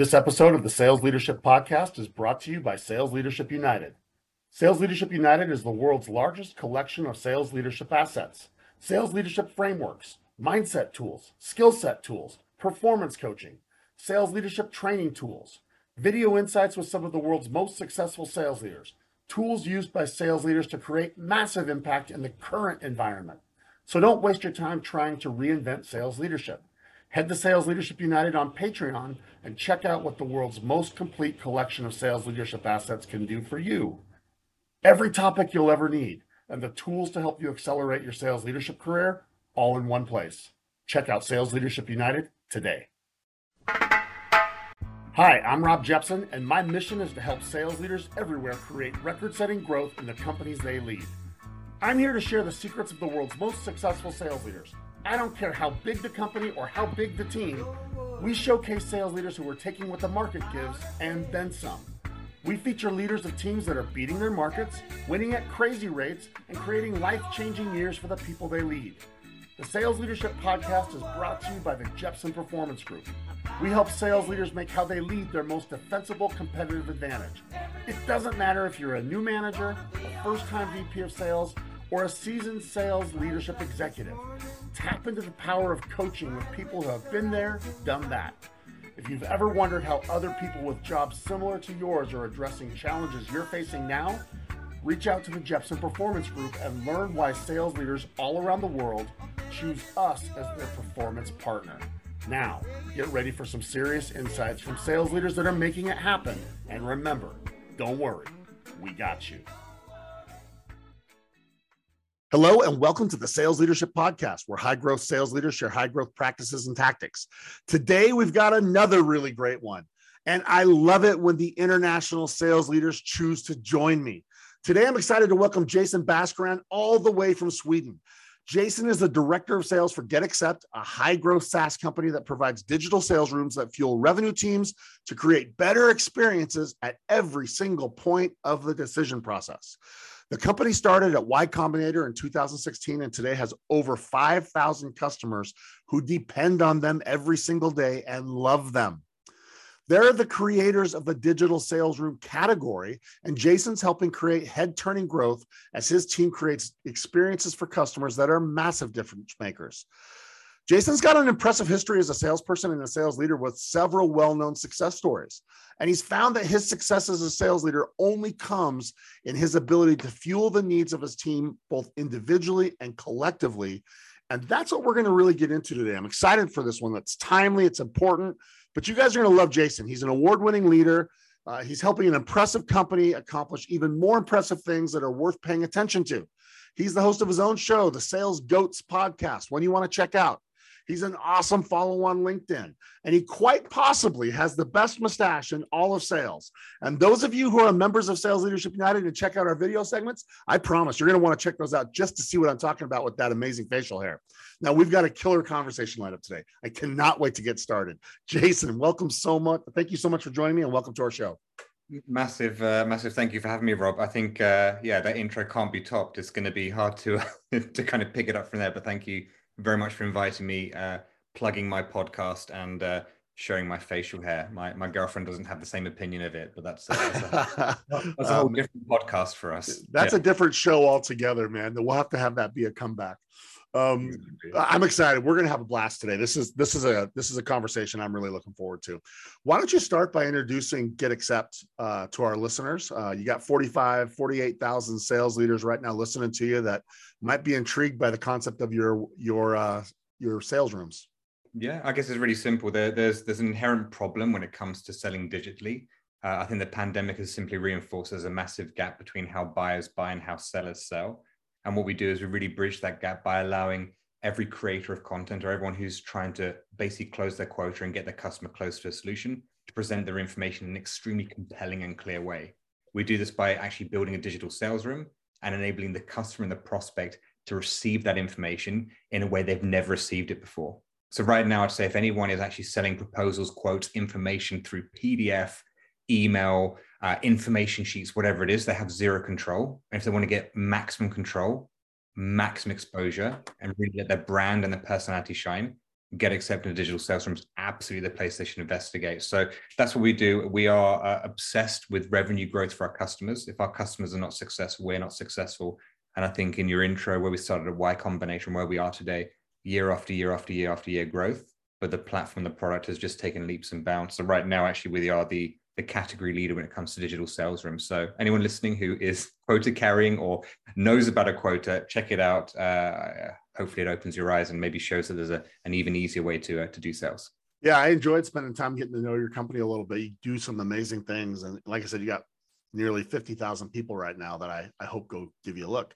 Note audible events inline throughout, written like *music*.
This episode of the Sales Leadership Podcast is brought to you by Sales Leadership United. Sales Leadership United is the world's largest collection of sales leadership assets, sales leadership frameworks, mindset tools, skill set tools, performance coaching, sales leadership training tools, video insights with some of the world's most successful sales leaders, tools used by sales leaders to create massive impact in the current environment. So don't waste your time trying to reinvent sales leadership. Head to Sales Leadership United on Patreon and check out what the world's most complete collection of sales leadership assets can do for you. Every topic you'll ever need and the tools to help you accelerate your sales leadership career all in one place. Check out Sales Leadership United today. Hi, I'm Rob Jepson, and my mission is to help sales leaders everywhere create record setting growth in the companies they lead. I'm here to share the secrets of the world's most successful sales leaders I don't care how big the company or how big the team, we showcase sales leaders who are taking what the market gives and then some. We feature leaders of teams that are beating their markets, winning at crazy rates, and creating life changing years for the people they lead. The Sales Leadership Podcast is brought to you by the Jepson Performance Group. We help sales leaders make how they lead their most defensible competitive advantage. It doesn't matter if you're a new manager, a first time VP of sales, or a seasoned sales leadership executive. Tap into the power of coaching with people who have been there, done that. If you've ever wondered how other people with jobs similar to yours are addressing challenges you're facing now, reach out to the Jepson Performance Group and learn why sales leaders all around the world choose us as their performance partner. Now, get ready for some serious insights from sales leaders that are making it happen. And remember, don't worry, we got you. Hello, and welcome to the Sales Leadership Podcast, where high growth sales leaders share high growth practices and tactics. Today, we've got another really great one. And I love it when the international sales leaders choose to join me. Today, I'm excited to welcome Jason Baskaran all the way from Sweden. Jason is the director of sales for GetAccept, a high growth SaaS company that provides digital sales rooms that fuel revenue teams to create better experiences at every single point of the decision process. The company started at Y Combinator in 2016 and today has over 5,000 customers who depend on them every single day and love them. They're the creators of the digital sales room category, and Jason's helping create head turning growth as his team creates experiences for customers that are massive difference makers. Jason's got an impressive history as a salesperson and a sales leader with several well known success stories. And he's found that his success as a sales leader only comes in his ability to fuel the needs of his team, both individually and collectively. And that's what we're going to really get into today. I'm excited for this one. That's timely, it's important, but you guys are going to love Jason. He's an award winning leader. Uh, he's helping an impressive company accomplish even more impressive things that are worth paying attention to. He's the host of his own show, the Sales Goats podcast, one you want to check out. He's an awesome follow on LinkedIn, and he quite possibly has the best mustache in all of sales. And those of you who are members of Sales Leadership United and check out our video segments, I promise you're going to want to check those out just to see what I'm talking about with that amazing facial hair. Now, we've got a killer conversation lined up today. I cannot wait to get started. Jason, welcome so much. Thank you so much for joining me, and welcome to our show massive uh, massive thank you for having me rob i think uh, yeah that intro can't be topped it's going to be hard to *laughs* to kind of pick it up from there but thank you very much for inviting me, uh, plugging my podcast, and uh, showing my facial hair. My my girlfriend doesn't have the same opinion of it, but that's, uh, that's, a, *laughs* that's a, whole um, different podcast for us. That's yeah. a different show altogether, man. We'll have to have that be a comeback. Um, I'm excited. We're going to have a blast today. This is this is a this is a conversation I'm really looking forward to. Why don't you start by introducing GetAccept uh, to our listeners? Uh, you got 45, 48,000 sales leaders right now listening to you that might be intrigued by the concept of your your uh, your sales rooms. Yeah, I guess it's really simple. There, there's there's an inherent problem when it comes to selling digitally. Uh, I think the pandemic has simply reinforced there's a massive gap between how buyers buy and how sellers sell. And what we do is we really bridge that gap by allowing every creator of content or everyone who's trying to basically close their quota and get their customer close to a solution to present their information in an extremely compelling and clear way. We do this by actually building a digital sales room and enabling the customer and the prospect to receive that information in a way they've never received it before. So, right now, I'd say if anyone is actually selling proposals, quotes, information through PDF, email, uh, information sheets, whatever it is, they have zero control. And if they want to get maximum control, maximum exposure, and really let their brand and their personality shine, Get Accepted in Digital Sales Room is absolutely the place they should investigate. So that's what we do. We are uh, obsessed with revenue growth for our customers. If our customers are not successful, we're not successful. And I think in your intro, where we started at Y Combinator, where we are today, year after year after year after year growth, but the platform, the product has just taken leaps and bounds. So right now, actually, we are the the category leader when it comes to digital sales rooms. So anyone listening who is *laughs* quota carrying or knows about a quota, check it out. Uh, hopefully, it opens your eyes and maybe shows that there's a, an even easier way to uh, to do sales. Yeah, I enjoyed spending time getting to know your company a little bit. You do some amazing things, and like I said, you got nearly fifty thousand people right now that I I hope go give you a look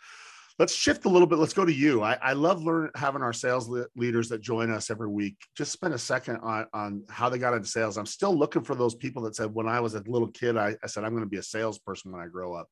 let's shift a little bit. Let's go to you. I, I love learning having our sales le- leaders that join us every week. Just spend a second on, on how they got into sales. I'm still looking for those people that said, when I was a little kid, I, I said, I'm going to be a salesperson when I grow up.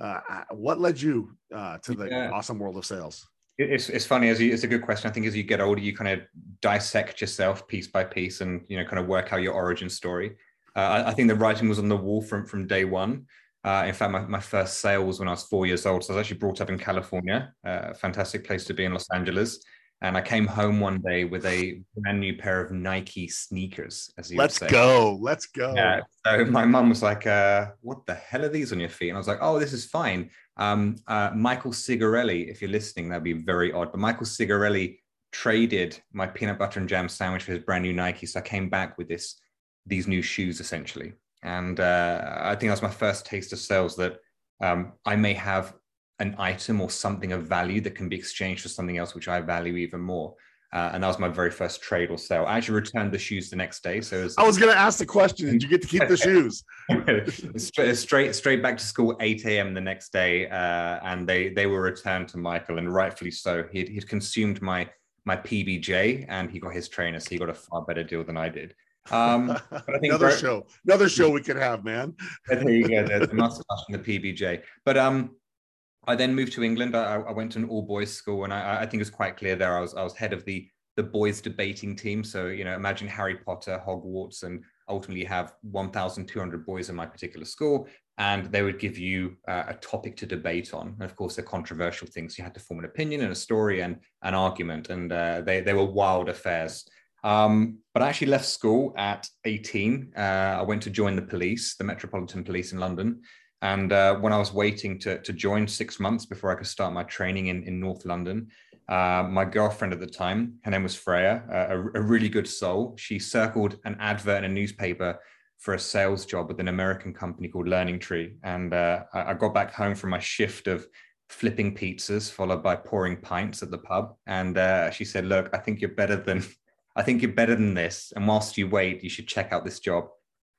Uh, what led you uh, to the yeah. awesome world of sales? It's, it's funny as you, it's a good question. I think as you get older, you kind of dissect yourself piece by piece and, you know, kind of work out your origin story. Uh, I, I think the writing was on the wall from, from day one. Uh, in fact, my, my first sale was when I was four years old. So I was actually brought up in California, uh, fantastic place to be in Los Angeles. And I came home one day with a brand new pair of Nike sneakers. As you Let's go. Let's go. Yeah. So my mum was like, uh, "What the hell are these on your feet?" And I was like, "Oh, this is fine." Um, uh, Michael Cigarelli, if you're listening, that'd be very odd. But Michael Cigarelli traded my peanut butter and jam sandwich for his brand new Nike. So I came back with this these new shoes essentially. And uh, I think that's my first taste of sales that um, I may have an item or something of value that can be exchanged for something else, which I value even more. Uh, and that was my very first trade or sale. I actually returned the shoes the next day. So was, I was going to ask the question: Did you get to keep the shoes? *laughs* straight, straight, back to school, eight a.m. the next day, uh, and they they were returned to Michael, and rightfully so. He'd, he'd consumed my my PBJ, and he got his trainer, so he got a far better deal than I did. Um, *laughs* another show, another show we could have, man. *laughs* there you go. The, the mustache and the PBJ. But um, I then moved to England. I, I went to an all boys school, and I, I, think it was quite clear there. I was I was head of the the boys debating team. So you know, imagine Harry Potter, Hogwarts, and ultimately have 1,200 boys in my particular school, and they would give you uh, a topic to debate on. And of course, they're controversial things. You had to form an opinion and a story and an argument, and uh, they they were wild affairs. Um, but I actually left school at 18. Uh, I went to join the police, the Metropolitan Police in London. And uh, when I was waiting to, to join six months before I could start my training in, in North London, uh, my girlfriend at the time, her name was Freya, a, a, really good soul. She circled an advert in a newspaper for a sales job with an American company called Learning Tree. And uh, I, I got back home from my shift of flipping pizzas, followed by pouring pints at the pub. And uh, she said, Look, I think you're better than I think you're better than this. And whilst you wait, you should check out this job.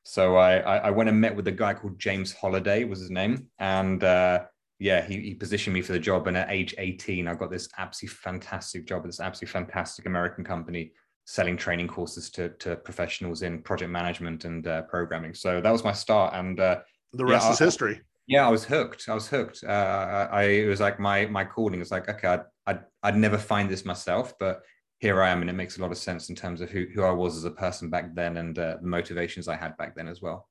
So I, I, went and met with a guy called James Holiday was his name. And uh, yeah, he, he positioned me for the job. And at age 18, I got this absolutely fantastic job at this absolutely fantastic American company selling training courses to, to professionals in project management and uh, programming. So that was my start. And uh, the rest yeah, is I, history. Yeah, I was hooked. I was hooked. Uh, I, it was like my, my calling. It's like, okay, I'd, I'd, I'd never find this myself, but here I am, and it makes a lot of sense in terms of who, who I was as a person back then and uh, the motivations I had back then as well.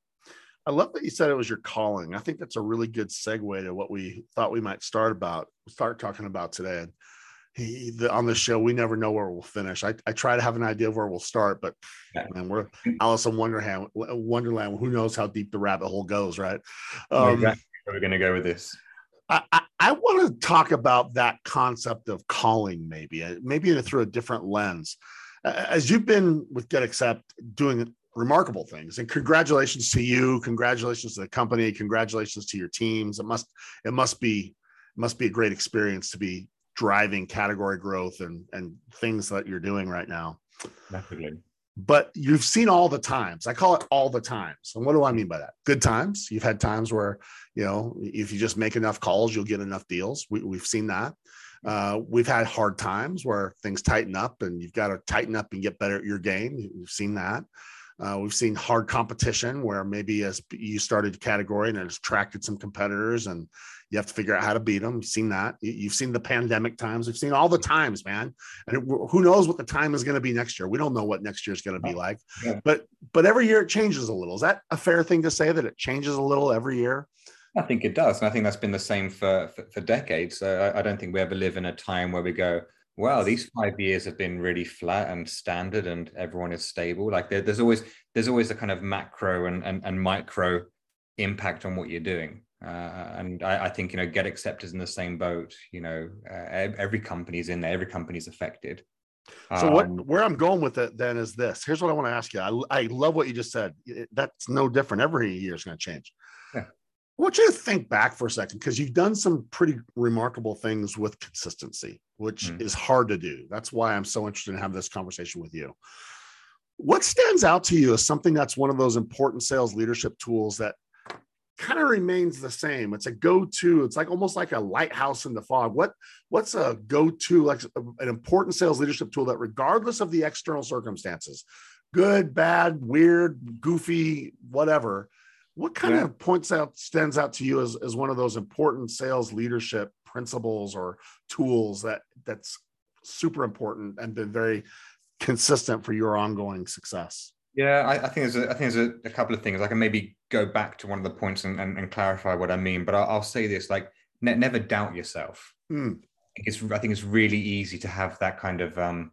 I love that you said it was your calling. I think that's a really good segue to what we thought we might start about, start talking about today. He, the, on the show, we never know where we'll finish. I, I try to have an idea of where we'll start, but yeah. man, we're Alice in Wonderland. Wonderland. Who knows how deep the rabbit hole goes, right? Um, exactly. Where we're going to go with this. I, I, want to talk about that concept of calling, maybe, uh, maybe through a different lens. As you've been with GetAccept doing remarkable things, and congratulations to you, congratulations to the company, congratulations to your teams. It must it must be must be a great experience to be driving category growth and and things that you're doing right now. Definitely but you've seen all the times. I call it all the times. And what do I mean by that? Good times. You've had times where, you know, if you just make enough calls, you'll get enough deals. We, have seen that. Uh, we've had hard times where things tighten up and you've got to tighten up and get better at your game. We've seen that. Uh, we've seen hard competition where maybe as you started a category and it's attracted some competitors and you have to figure out how to beat them. You've seen that. You've seen the pandemic times. We've seen all the times, man. And it, who knows what the time is going to be next year? We don't know what next year is going to be like. Yeah. But but every year it changes a little. Is that a fair thing to say that it changes a little every year? I think it does, and I think that's been the same for for, for decades. So I, I, don't think we ever live in a time where we go, wow, these five years have been really flat and standard, and everyone is stable. Like there, there's always there's always a kind of macro and and, and micro impact on what you're doing. Uh, and I, I, think you know get accepted in the same boat. You know, uh, every company's in there. Every company's affected. So what um, where I'm going with it then is this. Here's what I want to ask you. I, I love what you just said. That's no different. Every year is going to change. Yeah. I want you to think back for a second because you've done some pretty remarkable things with consistency, which mm. is hard to do. That's why I'm so interested in having this conversation with you. What stands out to you as something that's one of those important sales leadership tools that kind of remains the same. It's a go-to. It's like almost like a lighthouse in the fog. What what's a go-to like an important sales leadership tool that regardless of the external circumstances, good, bad, weird, goofy, whatever, what kind yeah. of points out stands out to you as, as one of those important sales leadership principles or tools that that's super important and been very consistent for your ongoing success? Yeah, I, I, think there's a, I think there's a, a, couple of things. I can maybe go back to one of the points and, and, and clarify what I mean, but I'll, I'll say this: like, ne- never doubt yourself. Mm. It's I think it's really easy to have that kind of um,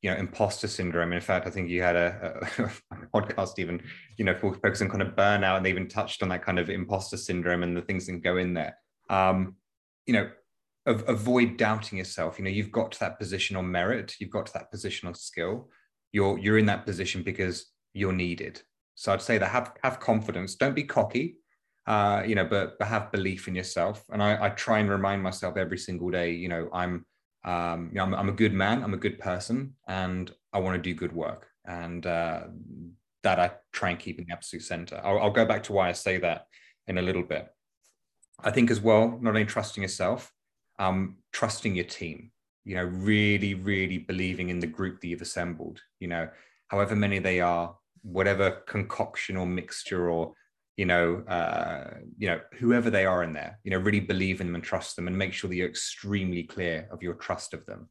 you know imposter syndrome. In fact, I think you had a, *laughs* a, podcast even you know focusing on kind of burnout, and they even touched on that kind of imposter syndrome and the things that go in there. Um, you know, avoid doubting yourself. You know, you've got to that position on merit, you've got to that position on skill you're you're in that position because you're needed. So I'd say that have have confidence. Don't be cocky, uh, you know, but but have belief in yourself. And I, I try and remind myself every single day, you know, I'm um, you know, I'm, I'm a good man, I'm a good person, and I want to do good work. And uh, that I try and keep in the absolute center. I'll, I'll go back to why I say that in a little bit. I think as well, not only trusting yourself, um, trusting your team you know really really believing in the group that you've assembled you know however many they are whatever concoction or mixture or you know uh, you know whoever they are in there you know really believe in them and trust them and make sure that you're extremely clear of your trust of them.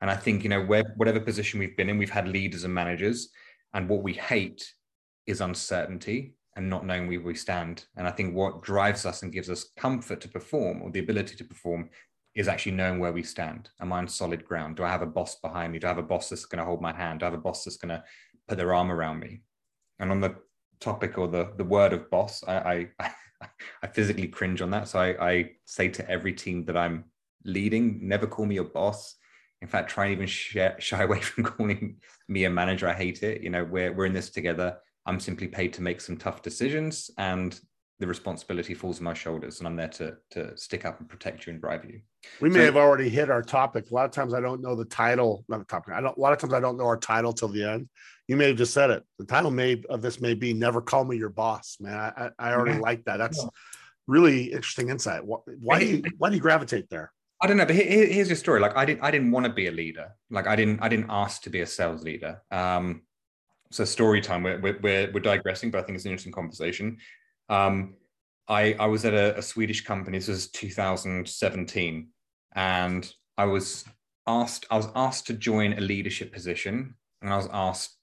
And i think you know where, whatever position we've been in we've had leaders and managers and what we hate is uncertainty and not knowing where we stand and i think what drives us and gives us comfort to perform or the ability to perform is actually knowing where we stand. Am I on solid ground? Do I have a boss behind me? Do I have a boss that's going to hold my hand? Do I have a boss that's going to put their arm around me? And on the topic or the the word of boss, I I, *laughs* I physically cringe on that. So I, I say to every team that I'm leading, never call me your boss. In fact, try and even shy, shy *laughs* away from calling me a manager. I hate it. You know, we're we're in this together. I'm simply paid to make some tough decisions, and the responsibility falls on my shoulders and I'm there to to stick up and protect you and drive you. We may so, have already hit our topic. A lot of times I don't know the title, not the topic. I don't a lot of times I don't know our title till the end. You may have just said it. The title may of this may be never call me your boss, man. I, I already yeah. like that. That's yeah. really interesting insight. Why do you why do you gravitate there? I don't know, but here, here's your story. Like I didn't I didn't want to be a leader. Like I didn't I didn't ask to be a sales leader. Um so story time we're, we're, we're digressing but i think it's an interesting conversation um, I, I was at a, a Swedish company. This was 2017, and I was asked. I was asked to join a leadership position, and I was asked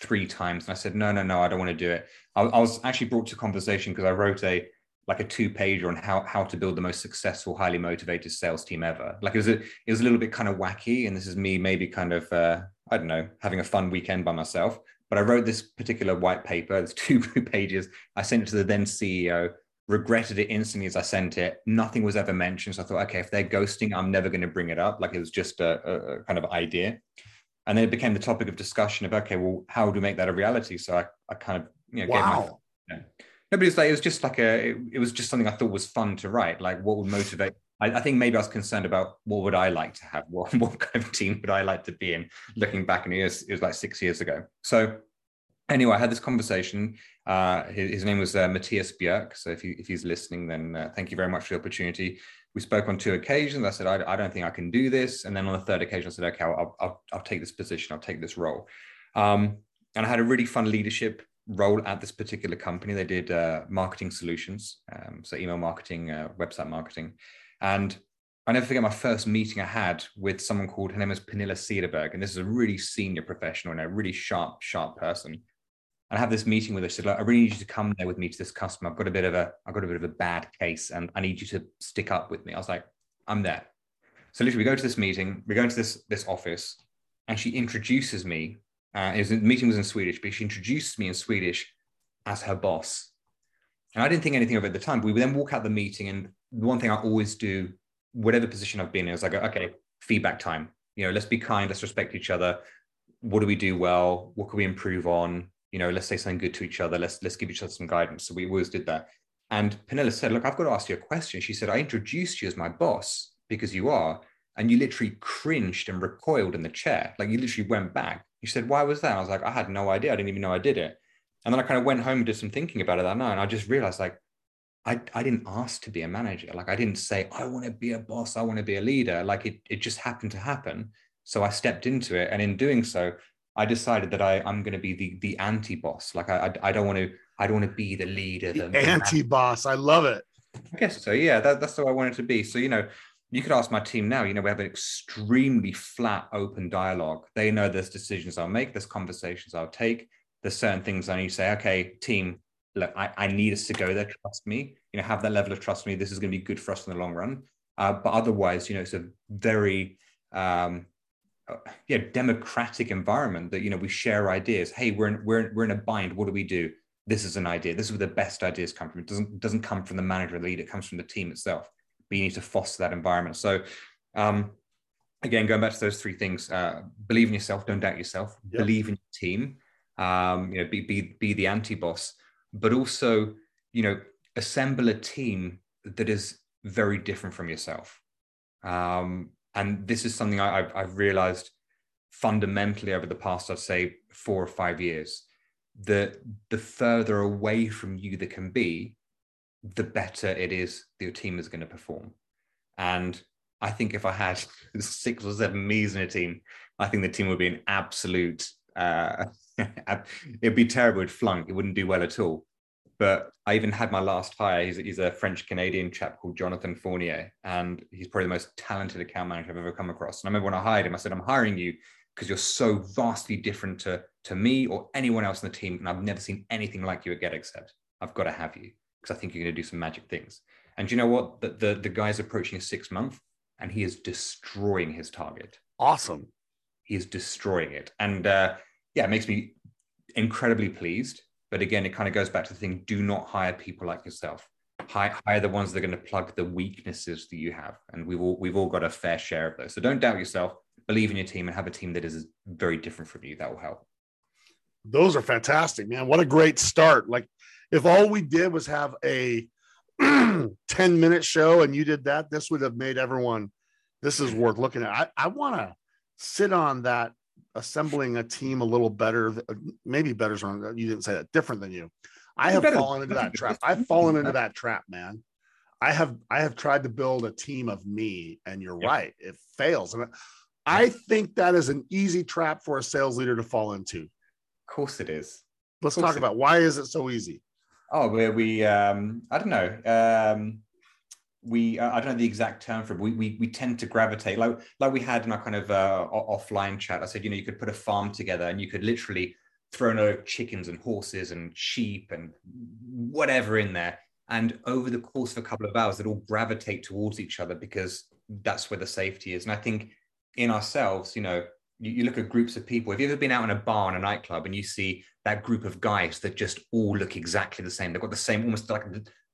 three times, and I said, "No, no, no, I don't want to do it." I, I was actually brought to conversation because I wrote a like a two pager on how how to build the most successful, highly motivated sales team ever. Like it was a it was a little bit kind of wacky, and this is me maybe kind of uh, I don't know having a fun weekend by myself. But I wrote this particular white paper. It's two *laughs* pages. I sent it to the then CEO. Regretted it instantly as I sent it. Nothing was ever mentioned. So I thought, okay, if they're ghosting, I'm never going to bring it up. Like it was just a, a, a kind of idea. And then it became the topic of discussion of, okay, well, how do we make that a reality? So I, I kind of, you know, wow. my, you know, like, it was just like a, it, it, was just something I thought was fun to write. Like what would motivate I, I, think maybe I was concerned about what would I like to have? *laughs* What, what kind of team would I like to be in? Looking back, and it was, it was like six years ago. So anyway, I had this conversation. Uh, his, his, name was uh, Matthias Björk. So if, if he's listening, then uh, thank you very much for the opportunity. We spoke on two occasions. I said, I, I, don't think I can do this. And then on the third occasion, I said, okay, I'll, I'll, I'll take this position. I'll take this role. Um, and I had a really fun leadership role at this particular company. They did uh, marketing solutions, um, so email marketing, uh, website marketing. And I never forget my first meeting I had with someone called, her name is Pernilla Cederberg. And this is a really senior professional and a really sharp, sharp person and I have this meeting with her. She said, Look, I really need you to come there with me to this customer. I've got a bit of a, I've got a bit of a bad case, and I need you to stick up with me. I was like, I'm there. So literally, we go to this meeting, we go into this this office, and she introduces me. Uh, was, the meeting was in Swedish, but she introduces me in Swedish as her boss. And I didn't think anything of it at the time. But we would then walk out the meeting, and the one thing I always do, whatever position I've been in, is I go, okay, feedback time. You know, let's be kind, let's respect each other. What do we do well? What can we improve on? You know, let's say something good to each other. Let's let's give each other some guidance. So we always did that. And Pernilla said, look, I've got to ask you a question. She said, I introduced you as my boss because you are. And you literally cringed and recoiled in the chair. Like you literally went back. You said, why was that? I was like, I had no idea. I didn't even know I did it. And then I kind of went home and did some thinking about it that night. And I just realized like, I, I didn't ask to be a manager. Like I didn't say, I want to be a boss. I want to be a leader. Like it, it just happened to happen. So I stepped into it. And in doing so, I decided that I, I'm going to be the, the anti-boss. Like I, I, I don't want to, I don't want to be the leader. The, the anti-boss. I love it. I guess so. Yeah, that, that's what I wanted to be. So, you know, you could ask my team now, you know, we have an extremely flat, open dialogue. They know there's decisions I'll make, there's conversations I'll take, there's certain things I need to say, okay, team, look, I, I need us to go there, trust me, you know, have that level of trust me. This is going to be good for us in the long run. Uh, but otherwise, you know, it's a very, um, uh, yeah, democratic environment that, you know, we share ideas. Hey, we're in, we're, in, we're in a bind. What do we do? This is an idea. This is where the best ideas come from. It doesn't, doesn't come from the manager or leader. It comes from the team itself but you need to foster that environment. So, um, again, going back to those three things: uh, believe in yourself, don't doubt yourself, yep. believe in your team, um, you know, be be be the anti-boss, but also, you know, assemble a team that is very different from yourself. Um, and this is something I, have I've realized fundamentally over the past, I'd say, four or five years. That the further away from you that can be, the better it is your team is going to perform. And I think if I had *laughs* six or seven me's in a team, I think the team would be an absolute. Uh, *laughs* it'd be terrible. It'd flunk. It wouldn't do well at all. But I even had my last hire. He's, he's a French Canadian chap called Jonathan Fournier, and he's probably the most talented account manager I've ever come across. And I remember when I hired him, I said, "I'm hiring you because you're so vastly different to to me or anyone else in the team, and I've never seen anything like you at GetAccept. I've got to have you." because I think you're going to do some magic things. And you know what? The, the, the guy's approaching his six month and he is destroying his target. Awesome. He is destroying it. And uh, yeah, it makes me incredibly pleased. But again, it kind of goes back to the thing do not hire people like yourself. Hire, hire the ones that are going to plug the weaknesses that you have. And we've all, we've all got a fair share of those. So don't doubt yourself, believe in your team, and have a team that is very different from you. That will help. Those are fantastic, man. What a great start. Like if all we did was have a *clears throat* 10 minute show and you did that, this would have made everyone, this is worth looking at. I, I want to sit on that assembling a team a little better, maybe better. You didn't say that different than you. I have fallen into that trap. *laughs* I've fallen into that trap, man. I have I have tried to build a team of me, and you're right, it fails. And I think that is an easy trap for a sales leader to fall into. Of course, it is. Let's talk about why is it so easy. Oh, where we, um, I don't know. Um, we, uh, I don't know the exact term for it. We, we, we tend to gravitate like, like we had in our kind of uh, offline chat. I said, you know, you could put a farm together and you could literally throw no chickens and horses and sheep and whatever in there. And over the course of a couple of hours, they'd all gravitate towards each other because that's where the safety is. And I think in ourselves, you know, you, you look at groups of people. Have you ever been out in a bar in a nightclub and you see that group of guys that just all look exactly the same? They've got the same, almost like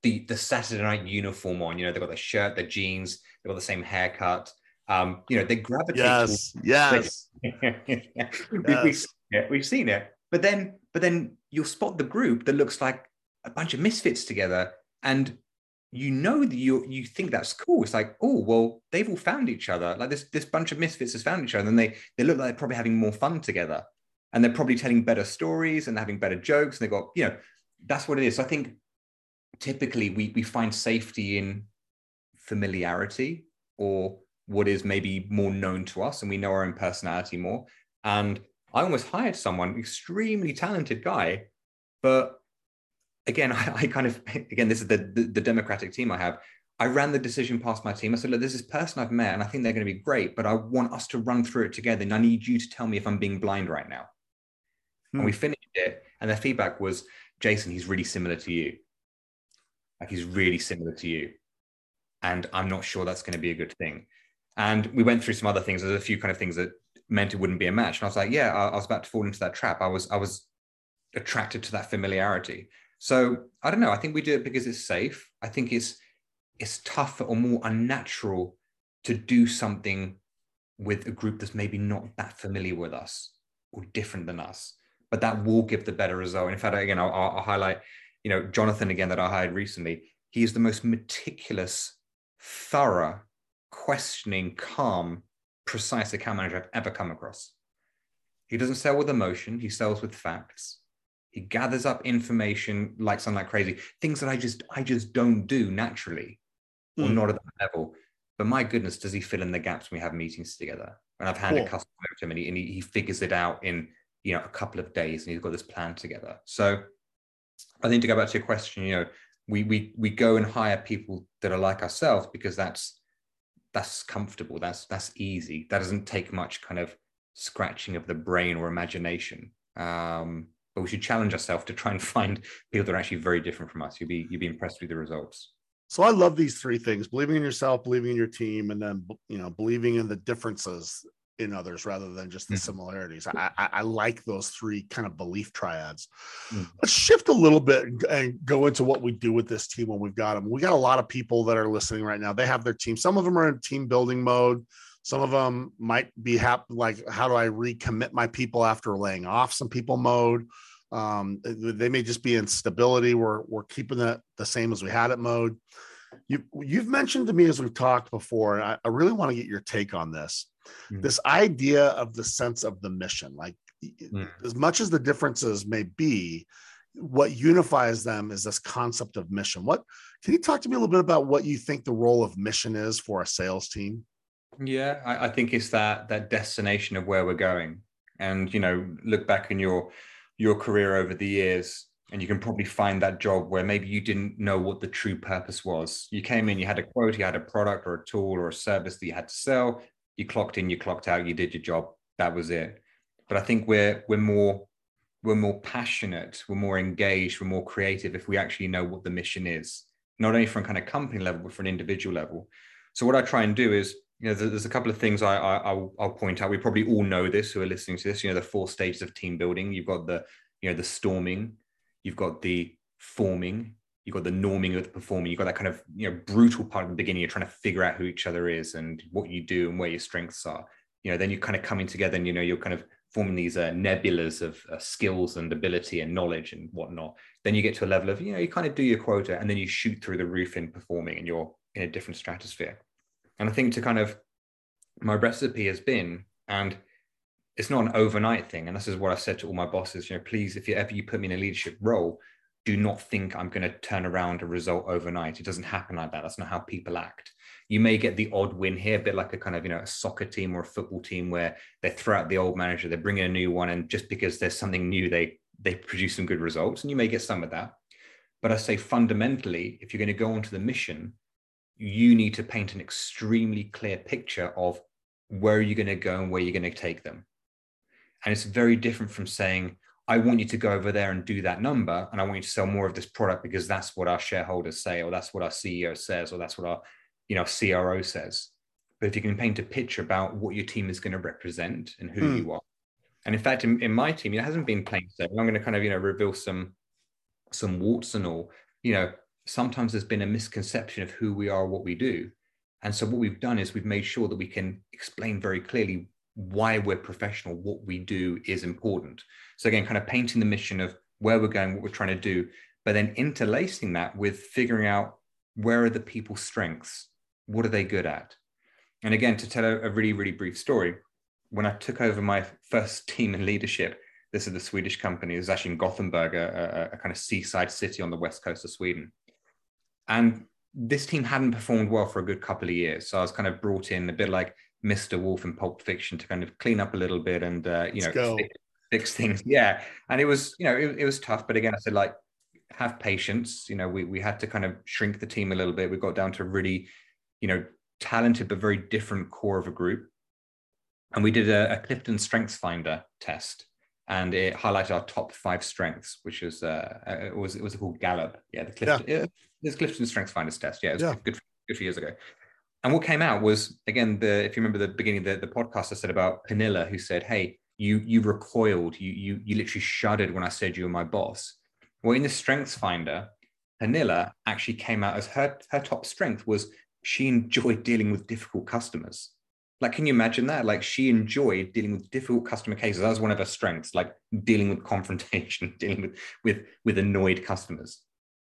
the, the Saturday night uniform on. You know, they've got the shirt, the jeans, they've got the same haircut. Um, you know, they gravitate. Yes, yes. *laughs* yes. We, have seen it. But then, but then you'll spot the group that looks like a bunch of misfits together, and you know that you you think that's cool. It's like, oh well, they've all found each other. Like this this bunch of misfits has found each other, and they they look like they're probably having more fun together, and they're probably telling better stories and having better jokes. And they got you know, that's what it is. So I think typically we we find safety in familiarity or what is maybe more known to us, and we know our own personality more. And I almost hired someone, extremely talented guy, but again, *laughs* I, I, kind of again, this is the, the, the democratic team I have. I ran the decision past my team. I said, look, there's this person I've met, and I think they're going to be great, but I want us to run through it together. And I need you to tell me if I'm being blind right now. Hmm. And we hmm. finished it, and their feedback was, Jason, he's really similar to you. Like he's really similar to you. And I'm not sure that's going to be a good thing. And we went through some other things. There's a few kind of things that meant it wouldn't be a match. And I was like, yeah, I, I was about to fall into that trap. I was, I was attracted to that familiarity. So I don't know. I think we do it because it's safe. I think it's it's tougher or more unnatural to do something with a group that's maybe not that familiar with us or different than us. But that will give the better result. In fact, again, I'll, I'll highlight, you know, Jonathan again that I hired recently. He is the most meticulous, thorough, questioning, calm, precise account manager I've ever come across. He doesn't sell with emotion, he sells with facts. He gathers up information like something like crazy, things that I just I just don't do naturally or mm. not at that level. But my goodness, does he fill in the gaps when we have meetings together? And I've handed cool. customer over to him and, he, and he, he figures it out in you know a couple of days and he's got this plan together. So I think to go back to your question, you know, we we we go and hire people that are like ourselves because that's that's comfortable that's that's easy. That doesn't take much kind of scratching of the brain or imagination. Um, but we should challenge ourselves to try and *laughs* find people that are actually very different from us. You'll be you'll be impressed with the results. So i love these three things believing in yourself believing in your team and then you know believing in the differences in others rather than just the mm-hmm. similarities. I, I, I, like those three kind of belief triads. Mm-hmm. Let's shift a little bit and go into what we do with this team when we've got them. We got a lot of people that are listening right now. They have their team. Some of them are in team building mode. Some of them might be happy, like, how do I recommit my people after laying off some people mode? Um, they may just be in stability. We're, we're keeping it the same as we had it mode. You, you've mentioned to me as we've talked before, and I, I really want to get your take on this mm. this idea of the sense of the mission like mm. as much as the differences may be what unifies them is this concept of mission what can you talk to me a little bit about what you think the role of mission is for a sales team yeah I, I think it's that that destination of where we're going and you know look back in your your career over the years and you can probably find that job where maybe you didn't know what the true purpose was. You came in, you had a quote, you had a product or a tool or a service that you had to sell, you clocked in, you clocked out, you did your job. That was it. But I think we're we're more we're more passionate, we're more engaged, we're more creative if we actually know what the mission is, not only from kind of company level, but from an individual level. So what I try and do is, you know, there's a couple of things I, I I'll point out. We probably all know this who are listening to this. You know, the four stages of team building. You've got the you know the storming, you've got the forming, you've got the norming of the performing, you've got that kind of you know brutal part of the beginning. You're trying to figure out who each other is and what you do and where your strengths are. You know, then you're kind of coming together and you know you're kind of forming these uh, nebulas of uh, skills and ability and knowledge and whatnot. Then you get to a level of you know you kind of do your quota and then you shoot through the roof in performing and you're in a different stratosphere. And I think to kind of my recipe has been and it's not an overnight thing and this is what i've said to all my bosses you know please if you ever you put me in a leadership role do not think I'm going to turn around a result overnight. It doesn't happen like that. That's not how people act. You may get the odd win here, a bit like a kind of, you know, a soccer team or a football team where they throw out the old manager, they bring in a new one, and just because there's something new, they they produce some good results. And you may get some of that. But I say fundamentally, if you're going to go onto the mission, you need to paint an extremely clear picture of where you're going to go and where you're going to take them. And it's very different from saying, I want you to go over there and do that number, and I want you to sell more of this product because that's what our shareholders say, or that's what our CEO says, or that's what our you know CRO says. But if you can paint a picture about what your team is going to represent and who mm. you are, and in fact, in, in my team, it hasn't been plain sailing. I'm going to kind of you know reveal some some warts and all. You know, sometimes there's been a misconception of who we are, what we do, and so what we've done is we've made sure that we can explain very clearly why we're professional, what we do is important. So again, kind of painting the mission of where we're going, what we're trying to do, but then interlacing that with figuring out where are the people's strengths, what are they good at, and again, to tell a, really really brief story, when I took over my first *laughs* team in leadership, this is the Swedish company. It was actually in Gothenburg, a, a, a kind of seaside city on the west coast of Sweden, and this team hadn't performed well for a good couple of years. So I was kind of brought in a bit like Mr. Wolf in Pulp Fiction to kind of clean up a little bit and uh, you Let's know fix, fix, things. *laughs* Yeah, and it was you know it, it, was tough, but again, I said like have patience. You know, we we had to kind of shrink the team a little bit. We got down to really you know talented but very different core of a group, and we did a, a Clifton Strengths Finder test. And it highlighted our top five strengths, which was uh, uh it was it was called Gallup. Yeah, the Clifton, yeah. yeah, Clifton Strengths Finders test. Yeah, it was yeah. good good few years ago and what came out was again the if you remember the beginning of the, the podcast I said about Pernilla who said, "Hey, you you recoiled, you you you literally shuddered when I said you were my boss." Well, in the Strengths Finder, Pernilla actually came out as her her top strength was she enjoyed dealing with difficult customers. Like, can you imagine that? Like, she enjoyed dealing with difficult customer cases. That was one of her strengths, like dealing with *laughs* confrontation, dealing with with with annoyed customers.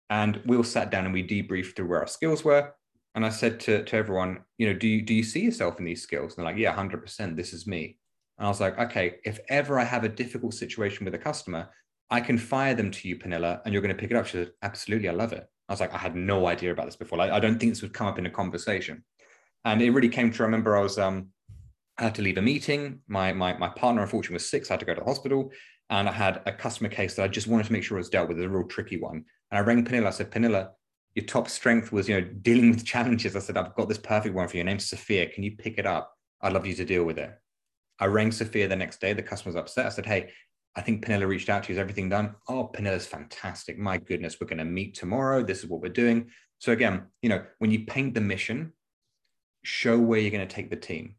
And we all sat down and we debriefed through where our skills were. And I said to, to everyone, you know, do you do you see yourself in these skills? And they're like, yeah, 100%. This is me. And I was like, okay, if ever I have a difficult situation with a customer, I can fire them to you, Pernilla, and you're going to pick it up. She said, absolutely, I love it. I was like, I had no idea about this before. Like, I don't think this would come up in a conversation. And it really came to, remember I was, um, I had to leave a meeting. My, my, my partner, unfortunately, was sick. I had to go to the hospital. And I had a customer case that I just wanted to make sure was dealt with. A real tricky one. And I rang Pernilla. I said, Pernilla, your top strength was, you know, dealing with *laughs* challenges. I said, I've got this perfect one for you. Your name's Sophia. Can you pick it up? I'd love you to deal with it. I rang Sophia the next day. The customer's upset. I said, Hey, I think Pernilla reached out to you. Is everything done? Oh, Pernilla's fantastic. My goodness, we're going to meet tomorrow. This is what we're doing. So again, you know, when you paint the mission, show where you're going to take the team,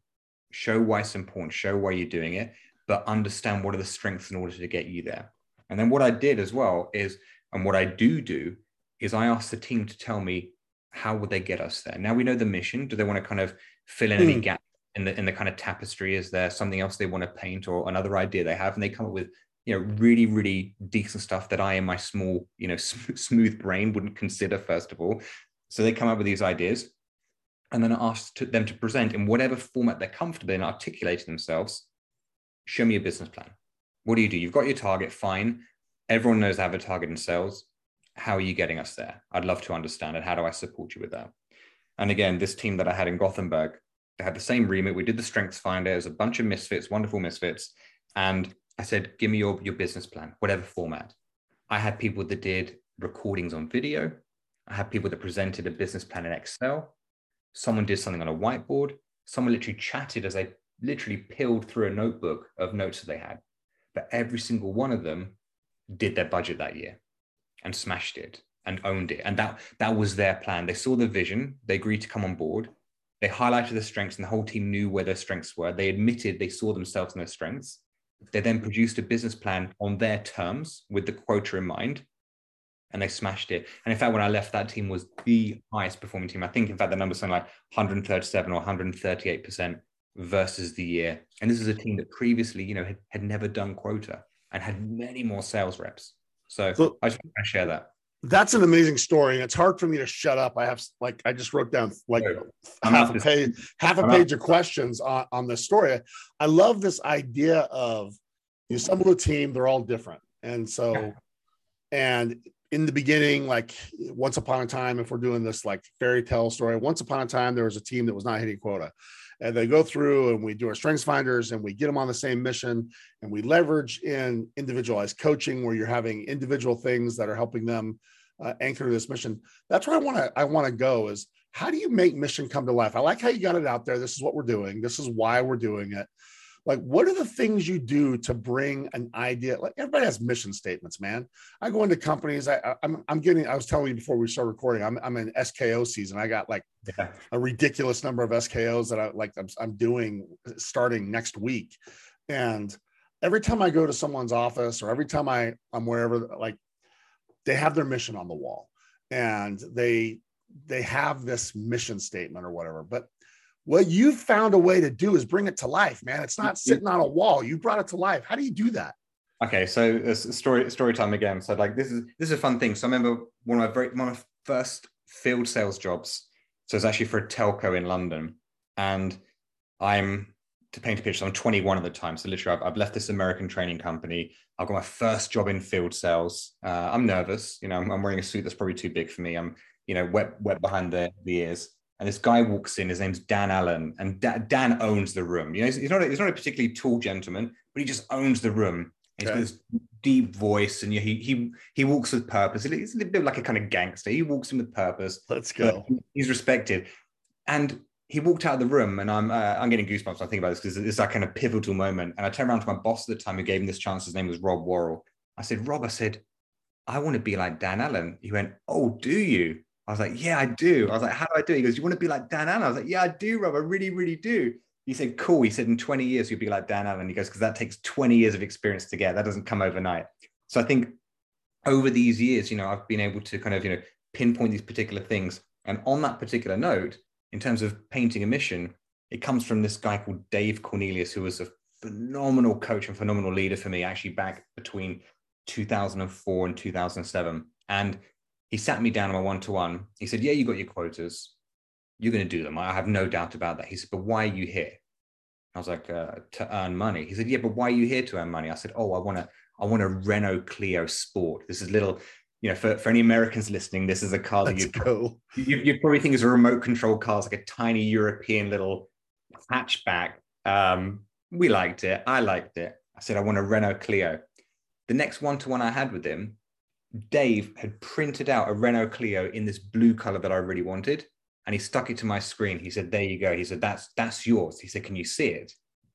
show why it's important, show why you're doing it, but understand what are the strengths in order to get you there. And then what I did as well is, and what I do do is I ask the team to tell me how would they get us there. Now we know the mission. Do they want to kind of fill in mm. any hmm. gap in the in the kind of tapestry? Is there something else they want to paint or another idea they have? And they come up with you know really really decent stuff that I in my small you know *laughs* smooth brain wouldn't consider first of all. So they come up with these ideas, and then I ask to, them to present in whatever format they're comfortable in articulating themselves. Show me a business plan. What do you do? You've got your target, fine. Everyone knows they have a target in sales. How are you getting us there? I'd love to understand it. How do I support you with that? And again, this team that I had in Gothenburg, they had the same remit. We did the strengths finder. It was a bunch of misfits, wonderful misfits. And I said, give me your, your business plan, whatever format. I had people that did recordings on video. I had people that presented a business plan in Excel. Someone did something on a whiteboard. Someone literally chatted as they literally peeled through a notebook of notes that they had. But every single one of them did their budget that year and smashed it and owned it. And that that was their plan. They saw the vision, they agreed to come on board, they highlighted the strengths, and the whole team knew where their strengths were. They admitted they saw themselves in their strengths. They then produced a business plan on their terms with the quota in mind, and they smashed it. And in fact, when I left, that team was the highest performing team. I think, in fact, the number something like 137 or 138 percent versus the year. And this is a team that previously, you know, had, had never done quota and had many more sales reps. So, so I just want to share that. That's an amazing story, and it's hard for me to shut up. I have like I just wrote down like half a page, half a page of questions on, on this story. I love this idea of you assemble a team; they're all different, and so, and in the beginning, like once upon a time, if we're doing this like fairy tale story, once upon a time there was a team that was not hitting quota and they go through and we do our strengths finders and we get them on the same mission and we leverage in individualized coaching where you're having individual things that are helping them uh, anchor this mission. That's where i want to i want to go is how do you make mission come to life? I like how you got it out there. This is what we're doing. This is why we're doing it like what are the things you do to bring an idea like everybody has mission statements man. I go into companies I, I'm, I'm getting i was telling you before we start recording i'm, I'm in sko season. I got like yeah. a ridiculous number of skos that i like I'm, I'm doing starting next week. And every time i go to someone's office or every time i i'm wherever like they have their mission on the wall and they they have this mission statement or whatever. But what you've found a way to do is bring it to life, man. It's not sitting on a wall. You brought it to life. How do you do that? Okay, so it's story story time again. So like this is this is a fun thing. So I remember one of my very one of my first field sales jobs. So it's actually for a telco in London, and I'm to paint a picture. I'm 21 at the time, so literally I've, I've left this American training company. I've got my first job in field sales. Uh, I'm nervous. You know, I'm, I'm, wearing a suit that's probably too big for me. I'm you know wet wet behind the the ears and this guy walks in. His name's Dan Allen, and da- Dan owns the room. You know, he's, he's, not a, he's not a particularly tall gentleman, but he just owns the room. He's okay. got this deep voice, and he he he walks with purpose. He's a bit like a kind of gangster. He walks in with purpose. Let's go. He's respected, and he walked out of the room, and I'm uh, I'm getting goosebumps. I think about this because it's that kind of pivotal moment. And I turned around to my boss at the time who gave him this chance. His name was Rob Worrell. I said, Rob, I said, I want to be like Dan Allen. He went, Oh, do you? I was like, yeah, I do. I was like, how do I do it? He goes, you want to be like Dan Allen? I was like, yeah, I do, Rob. I really, really do. He said, cool. He said, in 20 years, you'll be like Dan Allen. He goes, because that takes 20 years of experience to get. That doesn't come overnight. So I think over these years, you know, I've been able to kind of, you know, pinpoint these particular things. And on that particular note, in terms of painting a mission, it comes from this guy called Dave Cornelius, who was a phenomenal coach and phenomenal leader for me, actually back between 2004 and 2007. And he sat me down on my one to one. He said, Yeah, you got your quotas. You're going to do them. I have no doubt about that. He said, But why are you here? I was like, uh, To earn money. He said, Yeah, but why are you here to earn money? I said, Oh, I want to. I want a Renault Clio Sport. This is little, you know, for, for any Americans listening, this is a car that you, *laughs* go. you you probably think is a remote control car. It's like a tiny European little hatchback. Um, we liked it. I liked it. I said, I want a Renault Clio. The next one to one I had with him, Dave had printed out a Renault Clio in this blue color that I really wanted. And he stuck it to my screen. He said, There you go. He said, That's that's yours. He said, Can you see it?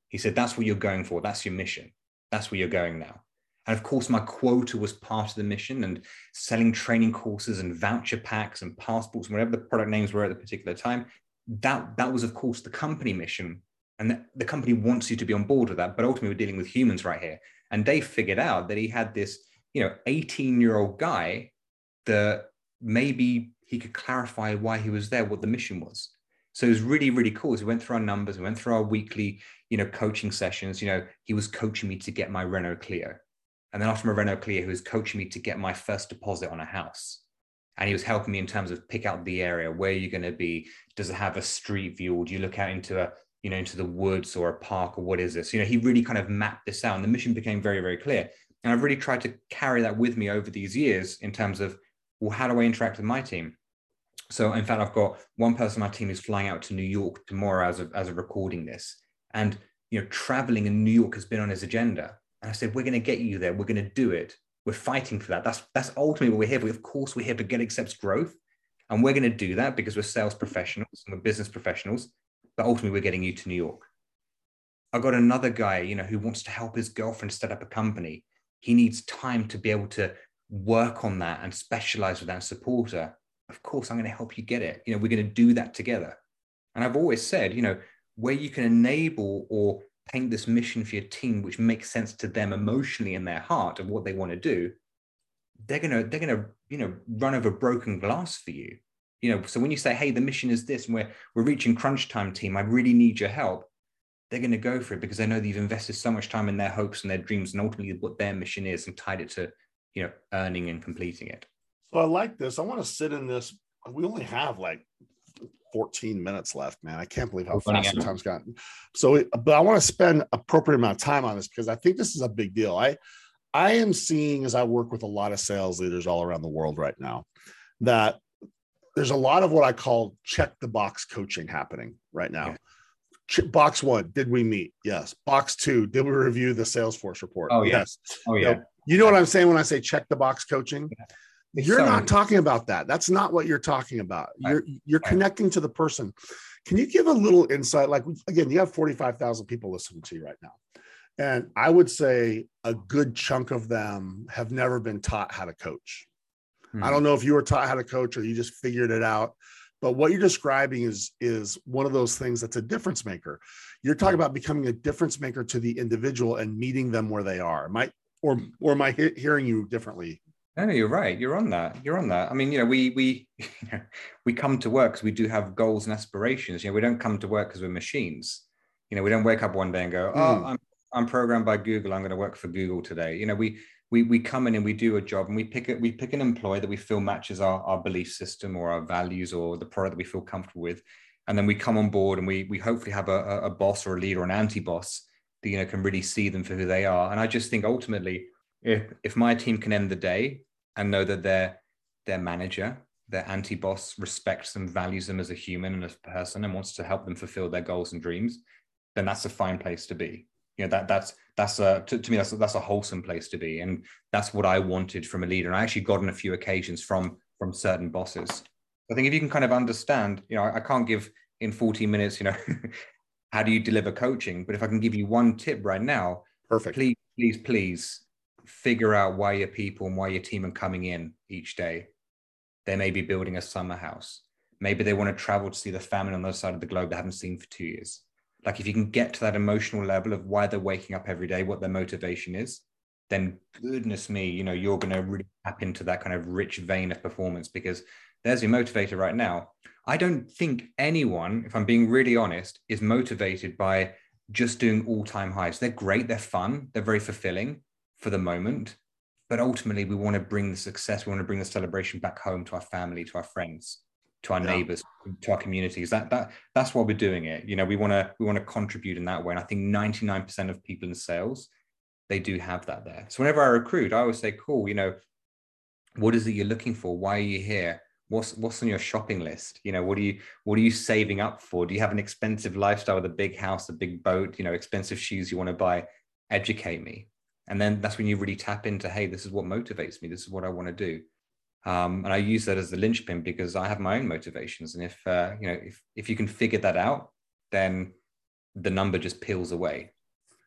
He said, That's what you're going for. That's your mission. That's where you're going now. And of course, my quota was part of the mission and selling training courses and voucher packs and passports, and whatever the product names were at the particular time. That, that was, of course, the company mission. And the, the company wants you to be on board with that. But ultimately, we're dealing with humans right here. And Dave figured out that he had this, you know, 18 year old guy that maybe he could clarify why he was there, what the mission was. So it was really, really cool. As we went through our numbers, we went through our weekly, you know, coaching sessions. You know, he was coaching me to get my Renault Clio. And then after my Renault Clio, he was coaching me to get my first deposit on a house. And he was helping me in terms of pick out the area, where you're going to be. Does it have a street view? Or do you look out into a, you know, into the woods or a park or what is this? You know, he really kind of mapped this out and the mission became very, very clear. And I've really tried to carry that with me over these years in terms of, well, how do I interact with my team? So in fact, I've got one person on my team who's flying out to New York tomorrow as of, as of recording this. And, you know, traveling in New York has been on his agenda. And I said, we're going to get you there. We're going to do it. We're fighting for that. That's, that's ultimately what we're here for. Of course, we're here to GetAccept's growth. And we're going to do that because we're sales professionals and we're business professionals but ultimately we're getting you to New York. I've got another guy, you know, who wants to help his girlfriend set up a company. He needs time to be able to work on that and specialize with that supporter. Of course, I'm going to help you get it. You know, we're going to do that together. And I've always said, you know, where you can enable or paint this mission for your team, which makes sense to them emotionally in their heart of what they want to do, they're gonna they're gonna you know run over broken glass for you you know so when you say hey the mission is this and we're we're reaching crunch time team i really need your help they're going to go for it because they know that you've invested so much time in their hopes and their dreams and ultimately what their mission is and tied it to you know earning and completing it. So i like this. I want to sit in this. We only have like 14 minutes left man. I can't believe how fast the time's gotten. So but i want to spend appropriate amount of time on this because i think this is a big deal. I i am seeing as i work with a lot of sales leaders all around the world right now that there's a lot of what I call check the box coaching happening right now. Yeah. Box one, did we meet? Yes. Box two, did we review the Salesforce report? Oh, yes. Oh, yeah. You know, you know what I'm saying when I say check the box coaching? Yeah. You're not talking about that. That's not what you're talking about. You're you're connecting to the person. Can you give a little insight? Like again, you have 45,000 people listening to you right now. And I would say a good chunk of them have never been taught how to coach. Hmm. I don't know if you were taught how to coach or you just figured it out. But what you're describing is is one of those things that's a difference maker. You're talking about becoming a difference maker to the individual and meeting them where they are. Might or or am I he- hearing you differently? No, no, you're right. You're on that. You're on that. I mean, you know, we we you *laughs* know, we come to work because we do have goals and aspirations. You know, we don't come to work because we're machines. You know, we don't wake up one day and go, "Oh, mm. I'm I'm programmed by Google. I'm going to work for Google today." You know, we we we come in and we do a job and we pick it we pick an employee that we feel matches our, our belief system or our values or the product that we feel comfortable with. And then we come on board and we we hopefully have a, a boss or a leader or an anti-boss that you know can really see them for who they are. And i just think ultimately if if my team can end the day and know that their their manager their anti-boss respects and values them as a human and as a person and wants to help them fulfill their goals and dreams then that's a fine place to be you know that that's that's a to, to me that's a, that's a wholesome place to be and that's what i wanted from a leader and i actually got on a few occasions from from certain bosses i think if you can kind of understand you know i, I can't give in 40 minutes you know *laughs* how do you deliver coaching but if i can give you one tip right now perfect please please please figure out why your people and why your team are coming in each day they may be building a summer house. Maybe they want to travel to see the family on the other side of the globe they haven't seen for two years. Like if you can get to that emotional level of why they're waking up every day, what their motivation is, then goodness me, you know, you're going to really tap into that kind of rich vein of performance because there's your motivator right now. I don't think anyone, if I'm being really honest, is motivated by just doing all time highs. They're great, they're fun, they're very fulfilling for the moment. But ultimately, we want to bring the success, we want to bring the celebration back home to our family, to our friends, to our yeah. neighbors, to our communities. That that that's why we're doing it. You know, we want to we want to contribute in that way. And I think 99% of people in sales, they do have that there. So whenever I recruit, I always say, cool, you know, what is it you're looking for? Why are you here? what's what's on your shopping list you know what are you what are you saving up for do you have an expensive lifestyle with a big house a big boat you know expensive shoes you want to buy educate me and then that's when you really tap into hey this is what motivates me this is what i want to do um, and i use that as the linchpin because i have my own motivations and if uh, you know if if you can figure that out then the number just peels away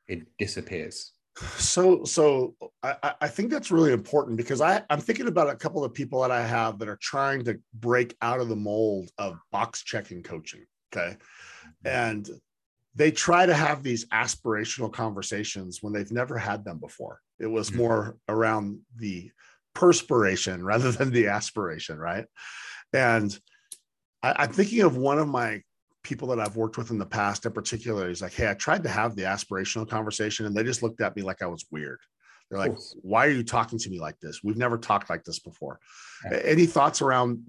it disappears so so I, I think that's really important because I, I'm thinking about a couple of people that I have that are trying to break out of the mold of box checking coaching. Okay. Mm-hmm. And they try to have these aspirational conversations when they've never had them before. It was mm-hmm. more around the perspiration *laughs* rather than the aspiration, right? And I, I'm thinking of one of my people that I've worked with in the past in particular is like, hey, I tried to have the aspirational conversation and they just looked at me like I was weird. They're like, why are you talking to me like this? We've never talked like this before. Yeah. Any thoughts around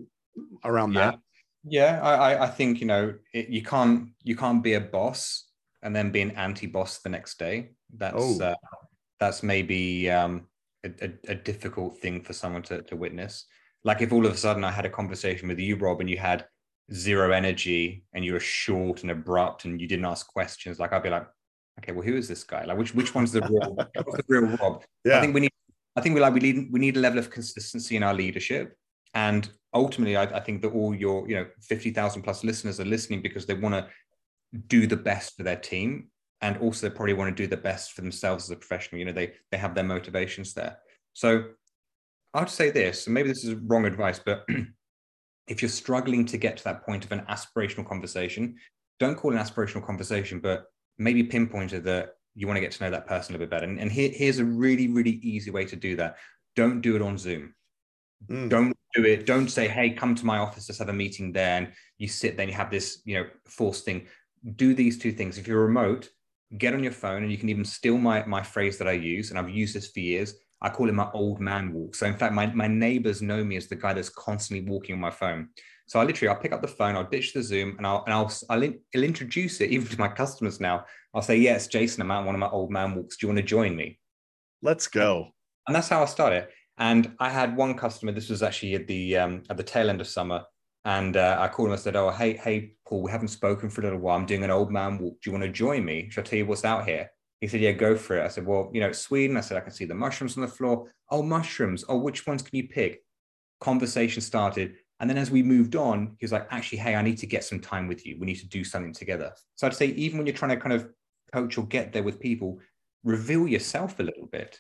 around yeah. that? Yeah, I, I think you know it, you can't you can't be a boss and then be an anti-boss the next day. That's oh. uh, that's maybe um, a, a, a difficult thing for someone to, to witness. Like if all of a sudden I had a conversation with you, Rob, and you had zero energy and you were short and abrupt and you didn't ask questions, like I'd be like, okay, well, who is this guy? Like, which which one's the real, *laughs* the real Rob? Yeah. I think we need, I think we like we need we need a level of consistency in our leadership, and ultimately, I, I think that all your you know fifty thousand plus listeners are listening because they want to do the best for their team, and also they probably want to do the best for themselves as a professional. You know, they they have their motivations there. So I'd say this, and maybe this is wrong advice, but *clears throat* if you're struggling to get to that point of an aspirational conversation, don't call it an aspirational conversation, but maybe pinpoint it that you want to get to know that person a bit better. And, and here, here's a really, really easy way to do that. Don't do it on Zoom. Mm. Don't do it. Don't say, hey, come to my office, let's have a meeting there. And you sit there and you have this, you know, forced thing. Do these two things. If you're remote, get on your phone and you can even steal my, my phrase that I use. And I've used this for years. I call it my old man walk. So in fact, my, my neighbors know me as the guy that's constantly walking on my phone. So I literally, I'll pick up the phone, I'll ditch the Zoom and I'll, and I'll, I'll, in, I'll introduce it even to my customers now. I'll say, yes, Jason, I'm at one of my old man walks. Do you want to join me? Let's go. And that's how I started. And I had one customer, this was actually at the, um, at the tail end of summer. And uh, I called him and said, oh, hey, hey, Paul, we haven't spoken for a little while. I'm doing an old man walk. Do you want to join me? Should I tell you what's out here? He said, Yeah, go for it. I said, Well, you know, it's Sweden. I said, I can see the mushrooms on the floor. Oh, mushrooms. Oh, which ones can you pick? Conversation started. And then as we moved on, he was like, Actually, hey, I need to get some time with you. We need to do something together. So I'd say, even when you're trying to kind of coach or get there with people, reveal yourself a little bit.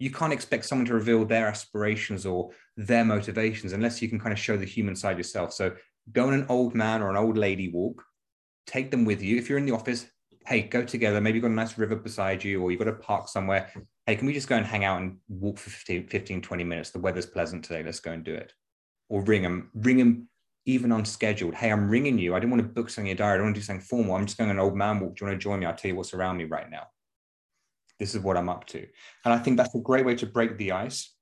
You can't expect someone to reveal their aspirations or their motivations unless you can kind of show the human side yourself. So go on an old man or an old lady walk, take them with you. If you're in the office, hey, go together. Maybe you've got a nice river beside you, or you've got a park somewhere. Hey, can we just go and hang out and walk for 15, 15 20 minutes? The weather's pleasant today. Let's go and do it. Or ring them, ring them even unscheduled. Hey, I'm ringing you. I didn't want to book something in your diary. I don't want to do something formal. I'm just going an old man walk. Do you want to join me? I'll tell you what's around me right now. This is what I'm up to. And I think that's a great way to break the ice,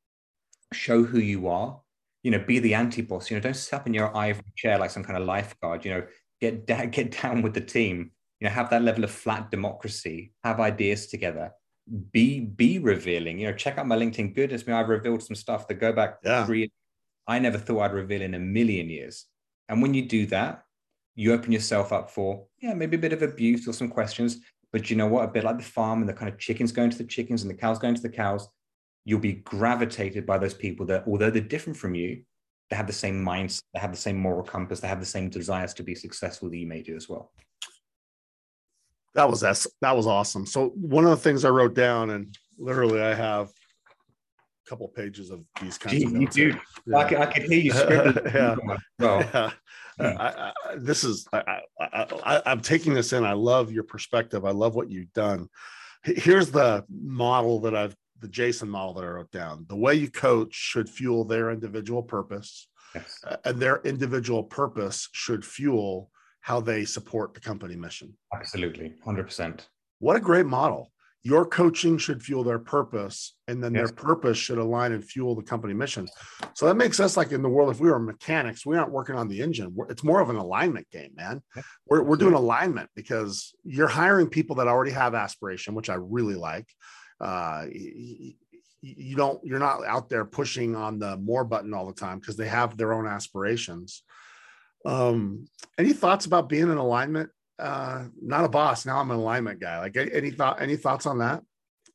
show who you are, you know, be the anti-boss. You know, don't sit up in your ivory chair like some kind of lifeguard. You know, get *laughs* da- get down with the team you know have that level of flat democracy have ideas together be be revealing you know check out my linkedin goodness me i've revealed some stuff that go back yeah. three i never thought i'd reveal in a million years and when you do that you open yourself up for yeah maybe a bit of abuse or some questions but you know what a bit like the farm and the kind of chickens going to the chickens and the cows going to the cows you'll be gravitated by those people that although they're different from you they have the same minds they have the same moral compass they have the same desires to be successful that you may do as well that was that, that was awesome. So one of the things I wrote down, and literally I have a couple pages of these kinds Gee, of you notes. do. Yeah. I, can, I can hear you scribbling. *laughs* Yeah. Well, *laughs* Yeah. I, I, this is I, I, I, I'm taking this in. I love your perspective. I love what you've done. Here's the model that I've the Jason model that I wrote down. The way you coach should fuel their individual purpose, yes. uh, and their individual purpose should fuel how they support the company mission. absolutely, hundred percent. What a great model. Your coaching should fuel their purpose, and then Yes. their purpose should align and fuel the company mission. So that makes us like in the world, if we were mechanics, we aren't working on the engine. We're, it's more of an alignment game, man. We're, we're doing alignment because you're hiring people that already have aspiration, which I really like. Uh, you don't, you're not out there pushing on the more button all the time because they have their own aspirations. Um, any thoughts about being in alignment uh not a boss now i'm an alignment guy like any thought any thoughts on that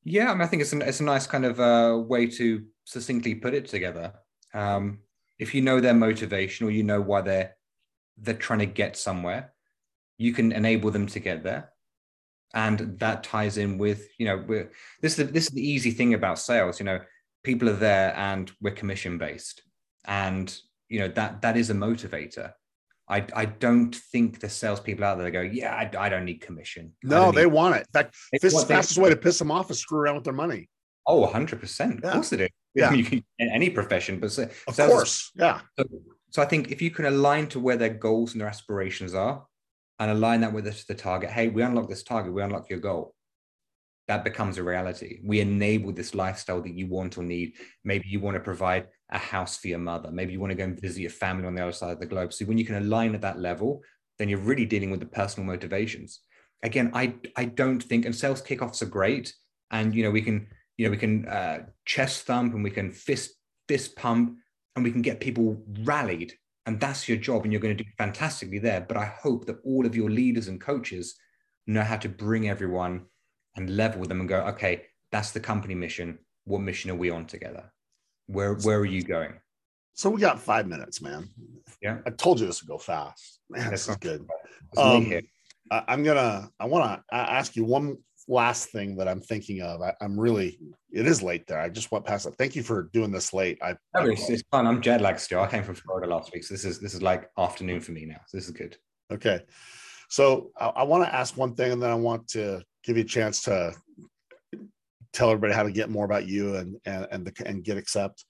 Yeah, I, mean, I think it's a, it's a nice kind of uh, way to succinctly put it together. Um, if you know their motivation or you know why they're they're trying to get somewhere, you can enable them to get there, and that ties in with you know we're, this is the, this is the easy thing about sales. You know, people are there and we're commission based, and you know that that is a motivator. I, I don't think the salespeople out there go, yeah, I, I don't need commission. No they want it in fact They this want- they- fastest way to piss them off is screw around with their money Oh, 100%. Of Yeah. course it is. *laughs* Yeah. You can, in any profession, but so, of is- course yeah So, so I think if you can align to where their goals and their aspirations are and align that with the, the target, hey, we unlock this target, we unlock your goal. That becomes a reality. We enable this lifestyle that you want or need. Maybe you want to provide a house for your mother. Maybe you want to go and visit your family on the other side of the globe. So when you can align at that level, then you're really dealing with the personal motivations. Again, I I don't think and sales kickoffs are great, and you know we can you know we can uh, chest thump and we can fist fist pump and we can get people rallied, and that's your job, and you're going to do fantastically there. But I hope that all of your leaders and coaches know how to bring everyone and level them and go, okay, that's the company mission. What mission are we on together? Where where are you going? so we got five minutes man Yeah. i told you this would go fast man That's this is good Um. I, i'm gonna i want to ask you one last thing that i'm thinking of I, i'm really it is late there i just went past it thank you for doing this late i No, it's, it's fun. I'm jet lagged still. I came from Florida last week, so this is this is like afternoon for me now. So this is good. Okay. So I, I want to ask one thing and then I want to give you a chance to tell everybody how to get more about you and and and, the, and GetAccept.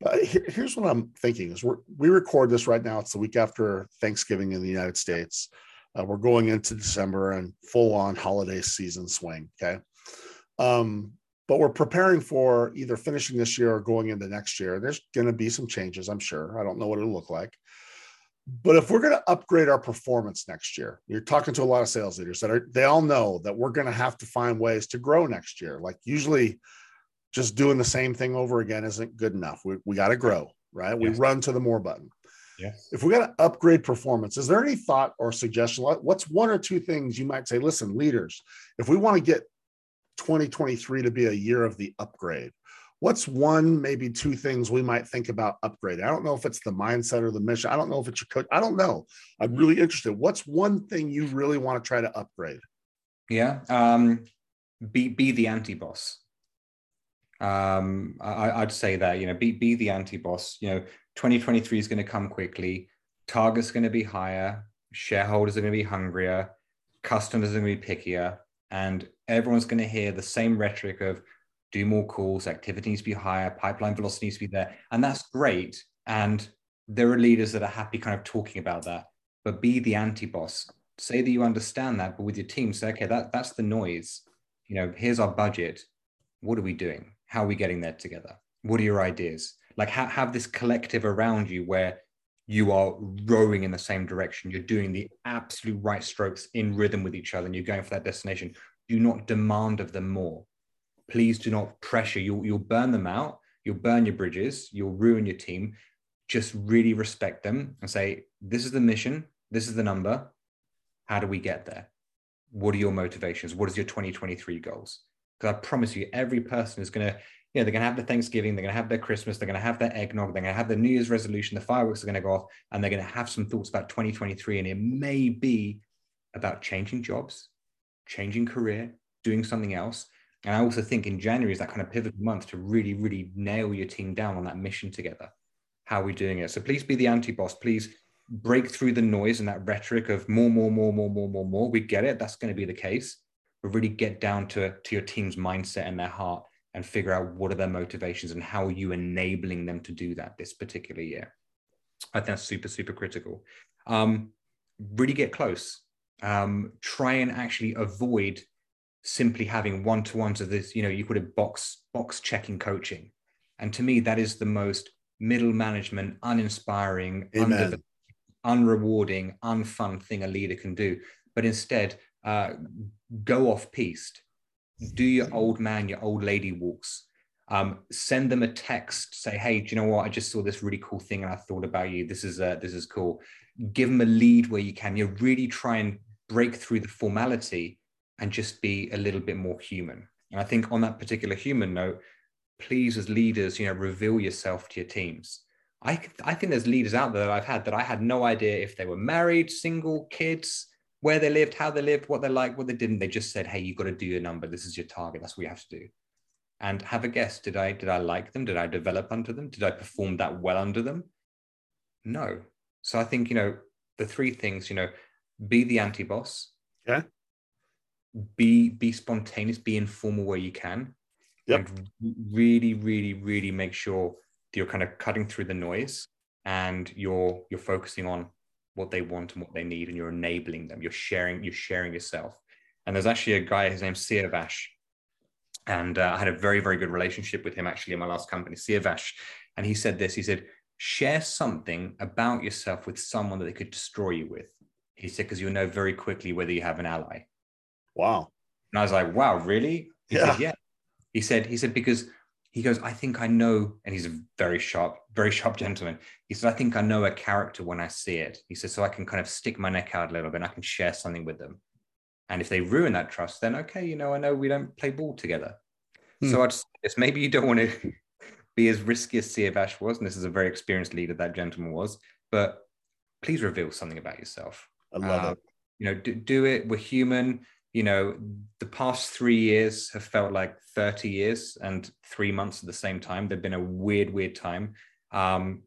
But here- here's what I'm thinking is we're, we record this right now. It's the week after Thanksgiving in the United States. Uh, we're going into December and full on holiday season swing. Okay. Um, but we're preparing for either finishing this year or going into next year. There's going to be some changes, I'm sure. I don't know what it'll look like. But if we're going to upgrade our performance next year, you're talking to a lot of sales leaders that are, they all know that we're going to have to find ways to grow next year. Like usually just doing the same thing over again isn't good enough. We, we got to grow, right? We Yes. run to the more button. Yes. If we got to upgrade performance, is there any thought or suggestion? What's one or two things you might say, listen, leaders, if we want to get 2023 to be a year of the upgrade, what's one, maybe two things we might think about upgrading? I don't know if it's the mindset or the mission. I don't know if it's your coach. I don't know. I'm really interested. What's one thing you really want to try to upgrade? Yeah. Um, be be the anti boss. Um, I'd say that you know be be the anti boss. You know, 2023 is going to come quickly. Targets going to be higher. Shareholders are going to be hungrier. Customers are going to be pickier, and everyone's going to hear the same rhetoric of do more calls, activity needs to be higher, pipeline velocity needs to be there, and that's great. And there are leaders that are happy kind of talking about that, but be the anti boss say that you understand that, but with your team, say, okay, that, that's the noise. You know, here's our budget. What are we doing? How are we getting there together? What are your ideas? Like, ha- have this collective around you where you are rowing in the same direction. You're doing the absolute right strokes in rhythm with each other, and you're going for that destination. Do not demand of them more. Please do not pressure. You'll, you'll burn them out. You'll burn your bridges. You'll ruin your team. Just really respect them and say, this is the mission. This is the number how do we get there? What are your motivations? What is your 2023 goals? Because I promise you, every person is going to, know, they're going to have their Thanksgiving, they're going to have their Christmas, they're going to have their eggnog, they're going to have their New Year's resolution, the fireworks are going to go off, and they're going to have some thoughts about 2023. And it may be about changing jobs, changing career, doing something else. And I also think in January is that kind of pivotal month to really, really nail your team down on that mission together. How are we doing it? So please be the anti boss. Please break through the noise and that rhetoric of more, more, more, more, more, more, more. We get it. That's going to be the case. But really get down to, to your team's mindset and their heart and figure out what are their motivations and how are you enabling them to do that this particular year. I think that's super, super critical. Um, really get close. Um, try and actually avoid simply having one-to-ones of this, you know, you put it box, box checking coaching. And to me, that is the most middle management, uninspiring, under, unrewarding, unfun thing a leader can do. But instead, uh, go off piste, do your old man, your old lady walks. Um, send them a text. Say, hey, do you know what? I just saw this really cool thing, and I thought about you. This is uh, this is cool. Give them a lead where you can. You really try and break through the formality and just be a little bit more human. And I think on that particular human note, please, as leaders, you know, reveal yourself to your teams. I, I think there's leaders out there that I've had that I had no idea if they were married, single, kids, where they lived, how they lived, what they liked, what they didn't. They just said, "Hey, you've got to do your number. This is your target. That's what you have to do." And have a guess: did I did I like them? Did I develop under them? Did I perform that well under them? No. So I think you know the three things. You know, be the anti-boss. Yeah. Be be spontaneous. Be informal where you can. Yep. And really, really, really make sure that you're kind of cutting through the noise and you're you're focusing on what they want and what they need and you're enabling them. You're sharing you're sharing yourself. And there's actually a guy his name's Siavash. And uh, I had a very very good relationship with him actually in my last company Siavash. And he said this he said share something about yourself with someone that they could destroy you with. He said because you'll know very quickly whether you have an ally wow. And I was like wow really? He yeah. said yeah. He said he said because he goes, I think I know, and he's a very sharp, very sharp gentleman. He says, I think I know a character when I see it. He says, so I can kind of stick my neck out a little bit and I can share something with them. And if they ruin that trust, then okay, you know, I know we don't play ball together. Hmm. So I'd just maybe you don't want to *laughs* be as risky as Siavash was, and this is a very experienced leader that gentleman was, but please reveal something about yourself. I love uh, it. You know, do, do it. We're human you know, the past three years have felt like 30 years and three months at the same time. They've been a weird, weird time. Um,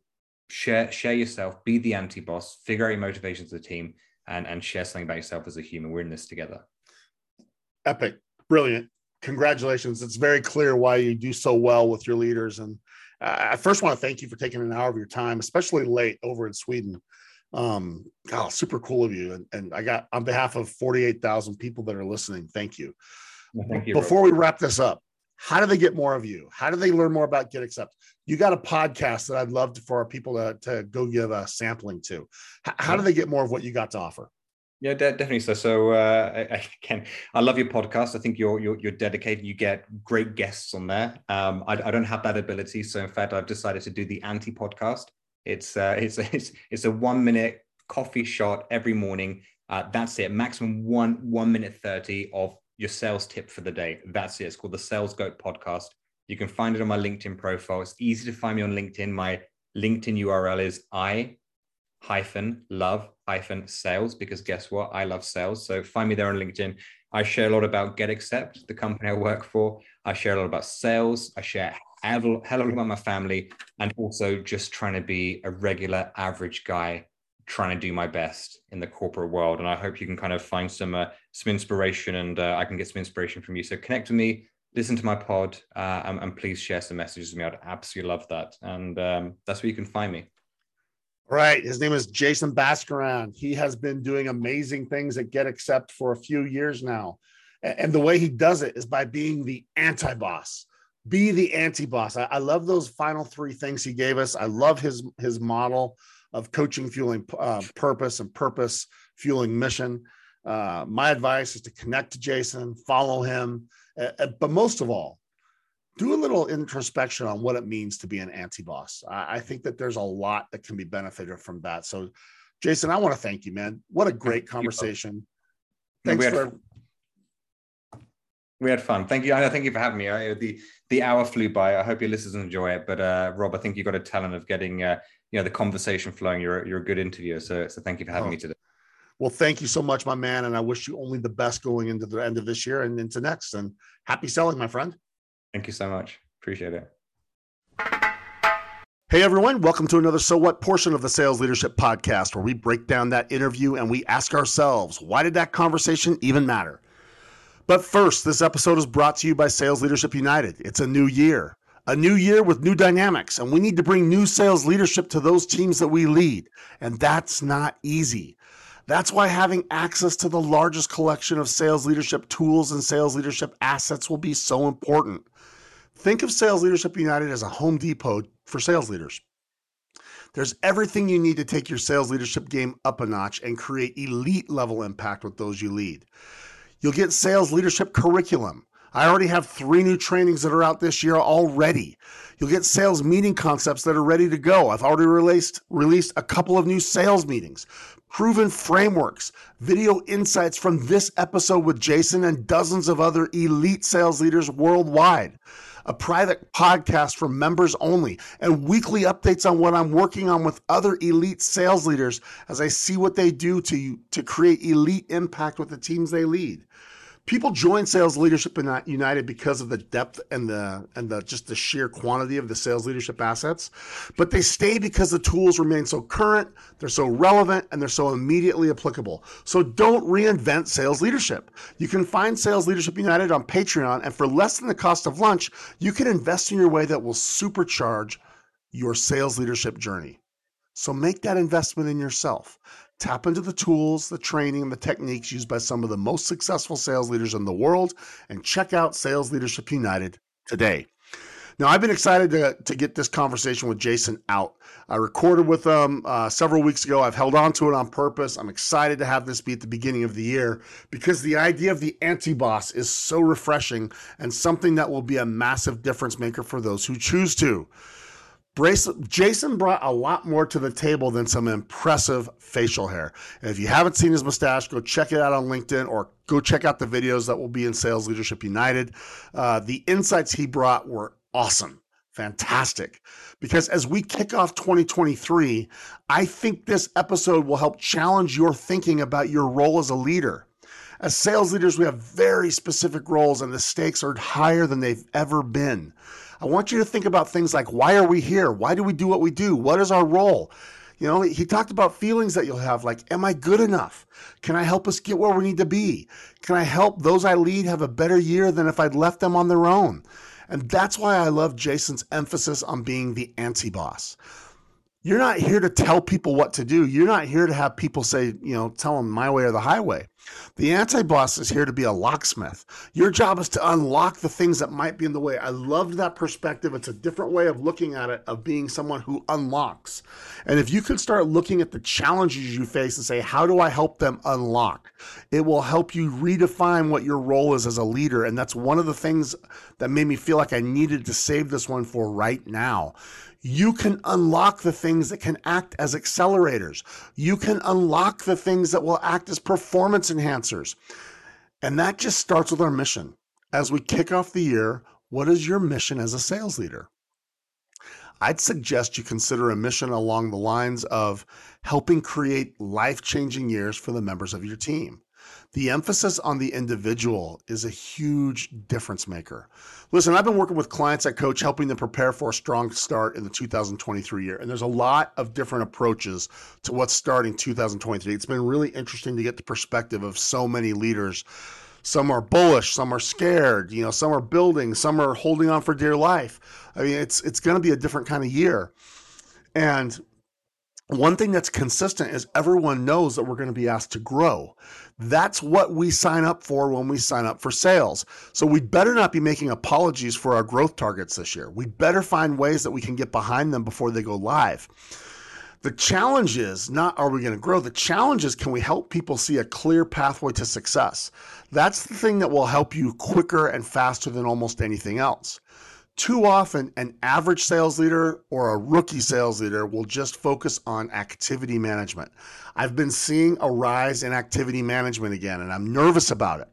share, share yourself, be the anti-boss, figure out your motivations of the team, and, and share something about yourself as a human. We're in this together. Epic. Brilliant. Congratulations. It's very clear why you do so well with your leaders. And uh, I first want to thank you for taking an hour of your time, especially late over in Sweden um god super cool of you and, and i got on behalf of 48,000 people that are listening thank you, well, thank you before Robert. we wrap this up how do they get more of you how do they learn more about GetAccept you got a podcast that i'd love to, for our people to, to go give a sampling to how, how do they get more of what you got to offer yeah, de- definitely. So, so uh, I, Ken, I love your podcast. I think you're, you're you're dedicated. You get great guests on there. Um, I, I don't have that ability, so in fact, I've decided to do the anti podcast. It's uh, *laughs* it's it's it's a one minute coffee shot every morning. Uh, that's it. Maximum one one minute thirty of your sales tip for the day. That's it. It's called the Sales Goat Podcast. You can find it on my LinkedIn profile. It's easy to find me on LinkedIn. My LinkedIn URL is I hyphen love hyphen sales because guess what? I love sales. So find me there on LinkedIn. I share a lot about GetAccept, the company I work for. I share a lot about sales. I share hell of a lot about my family and also just trying to be a regular average guy trying to do my best in the corporate world and i hope you can kind of find some uh, some inspiration and uh, i can get some inspiration from you so connect with me listen to my pod uh, and, and, please share some messages with me i'd absolutely love that and um, that's where you can find me Right. His name is Jason Bhaskaran. He has been doing amazing things at GetAccept for a few years now. And the way he does it is by being the anti boss be the anti-boss. I, I, love those final three things he gave us. I love his his model of coaching fueling uh, purpose and purpose fueling mission. Uh, my advice is to connect to Jason, follow him, uh, but most of all, do a little introspection on what it means to be an anti-boss. I, I think that there's a lot that can be benefited from that. So, Jason, I want to thank you, man. What a great conversation. Thanks for we had fun. Thank you. I thank you for having me. I, the the hour flew by. I hope your listeners enjoy it. But uh, Rob, I think you got a talent of getting uh, you know the conversation flowing. You're you're a good interviewer. So so thank you for having oh. me today. Well, thank you so much, my man. And I wish you only the best going into the end of this year and into next. And happy selling, my friend. Thank you so much. Appreciate it. Hey everyone, welcome to another So What portion of the Sales Leadership Podcast, where we break down that interview and we ask ourselves, why did that conversation even matter? But first, this episode is brought to you by Sales Leadership United. It's a new year, a new year with new dynamics, and we need to bring new sales leadership to those teams that we lead. And that's not easy. That's why having access to the largest collection of sales leadership tools and sales leadership assets will be so important. Think of Sales Leadership United as a Home Depot for sales leaders. There's everything you need to take your sales leadership game up a notch and create elite level impact with those you lead. You'll get sales leadership curriculum. I already have three new trainings that are out this year already. You'll get sales meeting concepts that are ready to go. I've already released released a couple of new sales meetings, proven frameworks, video insights from this episode with Jason and dozens of other elite sales leaders worldwide a private podcast for members only, and weekly updates on what I'm working on with other elite sales leaders as I see what they do to, to create elite impact with the teams they lead people join Sales Leadership United because of the depth and the and the just the sheer quantity of the sales leadership assets, but they stay because the tools remain so current, they're so relevant, and they're so immediately applicable. So don't reinvent sales leadership. You can find Sales Leadership United on Patreon, and for less than the cost of lunch, you can invest in your way that will supercharge your sales leadership journey. So make that investment in yourself. Tap into the tools, the training, and the techniques used by some of the most successful sales leaders in the world and check out Sales Leadership United today. Now, I've been excited to, to get this conversation with Jason out. I recorded with him uh, several weeks ago. I've held on to it on purpose. I'm excited to have this be at the beginning of the year because the idea of the anti boss is so refreshing and something that will be a massive difference maker for those who choose to. Jason brought a lot more to the table than some impressive facial hair. And if you haven't seen his mustache, go check it out on LinkedIn or go check out the videos that will be in Sales Leadership United. Uh, the insights he brought were awesome, fantastic. Because as we kick off 2023, I think this episode will help challenge your thinking about your role as a leader. As sales leaders, we have very specific roles, and the stakes are higher than they've ever been. I want you to think about things like why are we here? Why do we do what we do? What is our role? You know, he talked about feelings that you'll have like, am I good enough? Can I help us get where we need to be? Can I help those I lead have a better year than if I'd left them on their own? And that's why I love Jason's emphasis on being the anti boss. You're not here to tell people what to do. You're not here to have people say, you know, tell them my way or the highway. The anti boss is here to be a locksmith. Your job is to unlock the things that might be in the way. I loved that perspective. It's a different way of looking at it, of being someone who unlocks. And if you could start looking at the challenges you face and say, how do I help them unlock? It will help you redefine what your role is as a leader. And that's one of the things that made me feel like I needed to save this one for right now you can unlock the things that can act as accelerators. You can unlock the things that will act as performance enhancers. And that just starts with our mission. As we kick off the year, what is your mission as a sales leader? I'd suggest you consider a mission along the lines of helping create life changing years for the members of your team. The emphasis on the individual is a huge difference maker. Listen, I've been working with clients at Coach, helping them prepare for a strong start in the 2023 year. And there's a lot of different approaches to what's starting 2023. It's been really interesting to get the perspective of so many leaders. Some are bullish, some are scared, you know, some are building, some are holding on for dear life. I mean, it's it's going to be a different kind of year. And one thing that's consistent is everyone knows that we're going to be asked to grow. That's what we sign up for when we sign up for sales. So we better not be making apologies for our growth targets this year. We better find ways that we can get behind them before they go live. The challenge is not are we going to grow? The challenge is can we help people see a clear pathway to success? That's the thing that will help you quicker and faster than almost anything else. Too often, an average sales leader or a rookie sales leader will just focus on activity management. I've been seeing a rise in activity management again, and I'm nervous about it.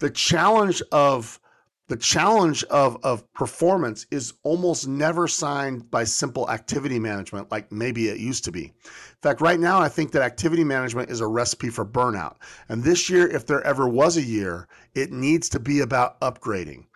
The challenge of the challenge of, of performance is almost never signed by simple activity management like maybe it used to be. In fact, right now, I think that activity management is a recipe for burnout. And this year, if there ever was a year, it needs to be about upgrading.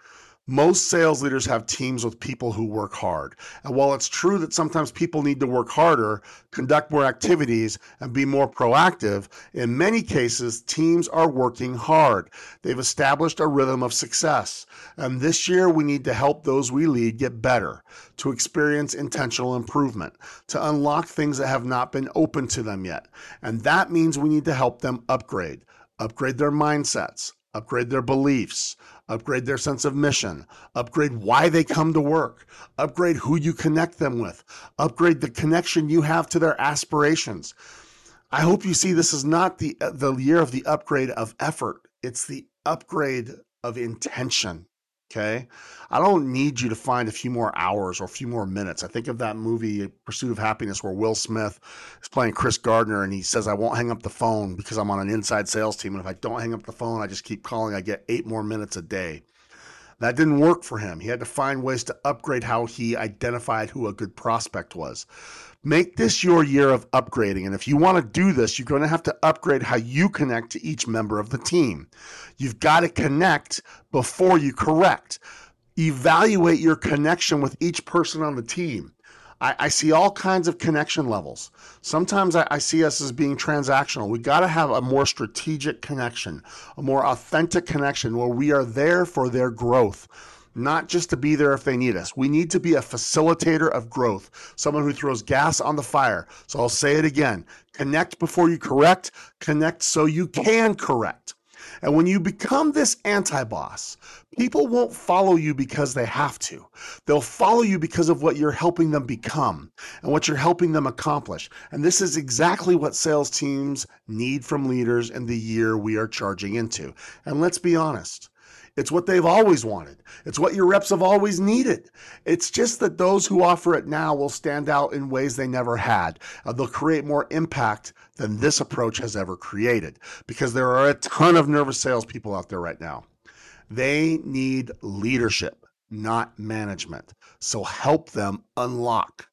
Most sales leaders have teams with people who work hard. And while it's true that sometimes people need to work harder, conduct more activities, and be more proactive, in many cases, teams are working hard. They've established a rhythm of success. And this year, we need to help those we lead get better, to experience intentional improvement, to unlock things that have not been open to them yet. And that means we need to help them upgrade, upgrade their mindsets, upgrade their beliefs, upgrade their sense of mission, upgrade why they come to work, upgrade who you connect them with, upgrade the connection you have to their aspirations. I hope you see this is not the the year of the upgrade of effort. It's the upgrade of intention. Okay. I don't need you to find a few more hours or a few more minutes. I think of that movie, Pursuit of Happyness, where Will Smith is playing Chris Gardner and he says, I won't hang up the phone because I'm on an inside sales team. And if I don't hang up the phone, I just keep calling, I get eight more minutes a day. That didn't work for him. He had to find ways to upgrade how he identified who a good prospect was. Make this your year of upgrading. And if you want to do this, you're going to have to upgrade how you connect to each member of the team. You've got to connect before you correct. Evaluate your connection with each person on the team. I, I see all kinds of connection levels. Sometimes I, I see us as being transactional. We got to have a more strategic connection, a more authentic connection where we are there for their growth not just to be there if they need us. We need to be a facilitator of growth, someone who throws gas on the fire. So I'll say it again connect before you correct, connect so you can correct. And when you become this anti boss, people won't follow you because they have to. They'll follow you because of what you're helping them become and what you're helping them accomplish. And this is exactly what sales teams need from leaders in the year we are charging into. And let's be honest it's what they've always wanted. It's what your reps have always needed. It's just that those who offer it now will stand out in ways they never had. Uh, they'll create more impact than this approach has ever created because there are a ton of nervous salespeople out there right now. They need leadership, not management. So help them unlock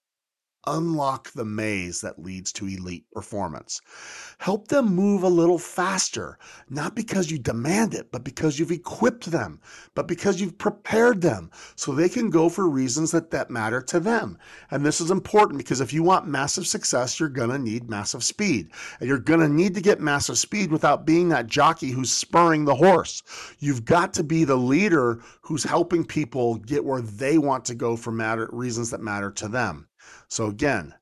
unlock the maze that leads to elite performance. Help them move a little faster, not because you demand it, but because you've equipped them, but because you've prepared them so they can go for reasons that, that matter to them. And this is important because if you want massive success, you're going to need massive speed. And you're going to need to get massive speed without being that jockey who's spurring the horse. You've got to be the leader who's helping people get where they want to go for matter reasons that matter to them. So again,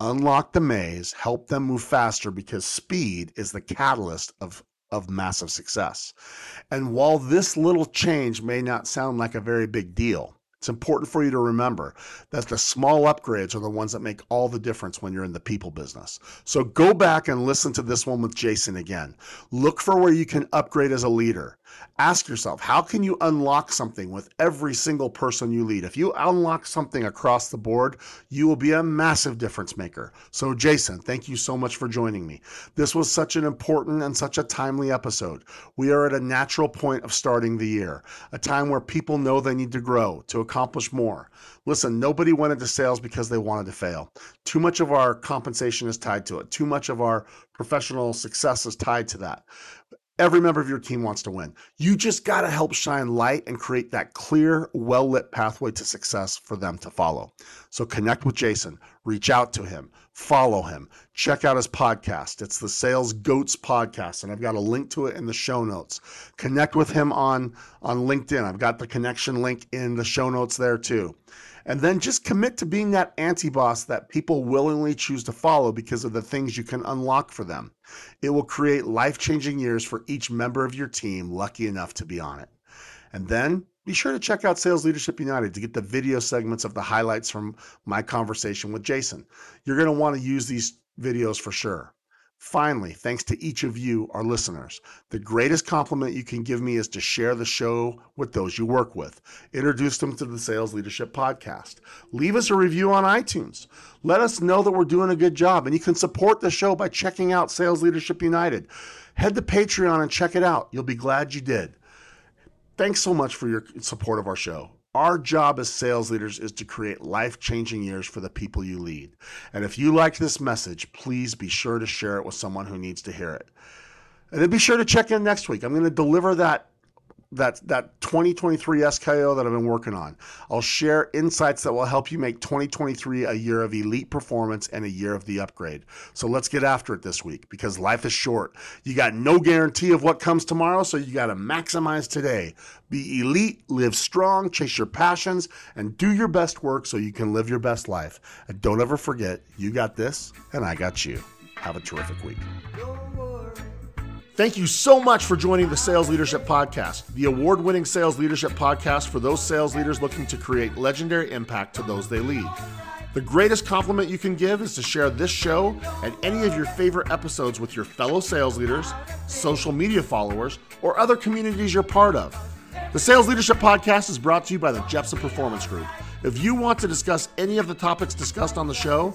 unlock the maze, help them move faster because speed is the catalyst of, of massive success. And while this little change may not sound like a very big deal, it's important for you to remember that the small upgrades are the ones that make all the difference when you're in the people business. So go back and listen to this one with Jason again. Look for where you can upgrade as a leader. Ask yourself, how can you unlock something with every single person you lead? If you unlock something across the board, you will be a massive difference maker. So, Jason, thank you so much for joining me. This was such an important and such a timely episode. We are at a natural point of starting the year, a time where people know they need to grow, to accomplish more. Listen, nobody went into sales because they wanted to fail. Too much of our compensation is tied to it. Too much of our professional success is tied to that. Every member of your team wants to win. You just got to help shine light and create that clear, well lit pathway to success for them to follow. So connect with Jason, reach out to him, follow him, check out his podcast. It's the Sales Goats podcast, and I've got a link to it in the show notes. Connect with him on, on LinkedIn. I've got the connection link in the show notes there too. And then just commit to being that anti boss that people willingly choose to follow because of the things you can unlock for them. It will create life changing years for each member of your team lucky enough to be on it. And then be sure to check out Sales Leadership United to get the video segments of the highlights from my conversation with Jason. You're going to want to use these videos for sure. Finally, thanks to each of you, our listeners, the greatest compliment you can give me is to share the show with those you work with. Introduce them to the Sales Leadership Podcast. Leave us a review on iTunes. Let us know that we're doing a good job. And you can support the show by checking out Sales Leadership United. Head to Patreon and check it out. You'll be glad you did. Thanks so much for your support of our show. Our job as sales leaders is to create life changing years for the people you lead. And if you liked this message, please be sure to share it with someone who needs to hear it. And then be sure to check in next week. I'm going to deliver that that that 2023 SKO that I've been working on. I'll share insights that will help you make 2023 a year of elite performance and a year of the upgrade. So let's get after it this week because life is short. You got no guarantee of what comes tomorrow, so you got to maximize today. Be elite, live strong, chase your passions, and do your best work so you can live your best life. And don't ever forget, you got this and I got you. Have a terrific week. Thank you so much for joining the Sales Leadership Podcast, the award winning sales leadership podcast for those sales leaders looking to create legendary impact to those they lead. The greatest compliment you can give is to share this show and any of your favorite episodes with your fellow sales leaders, social media followers, or other communities you're part of. The Sales Leadership Podcast is brought to you by the Jeppsen Performance Group. If you want to discuss any of the topics discussed on the show,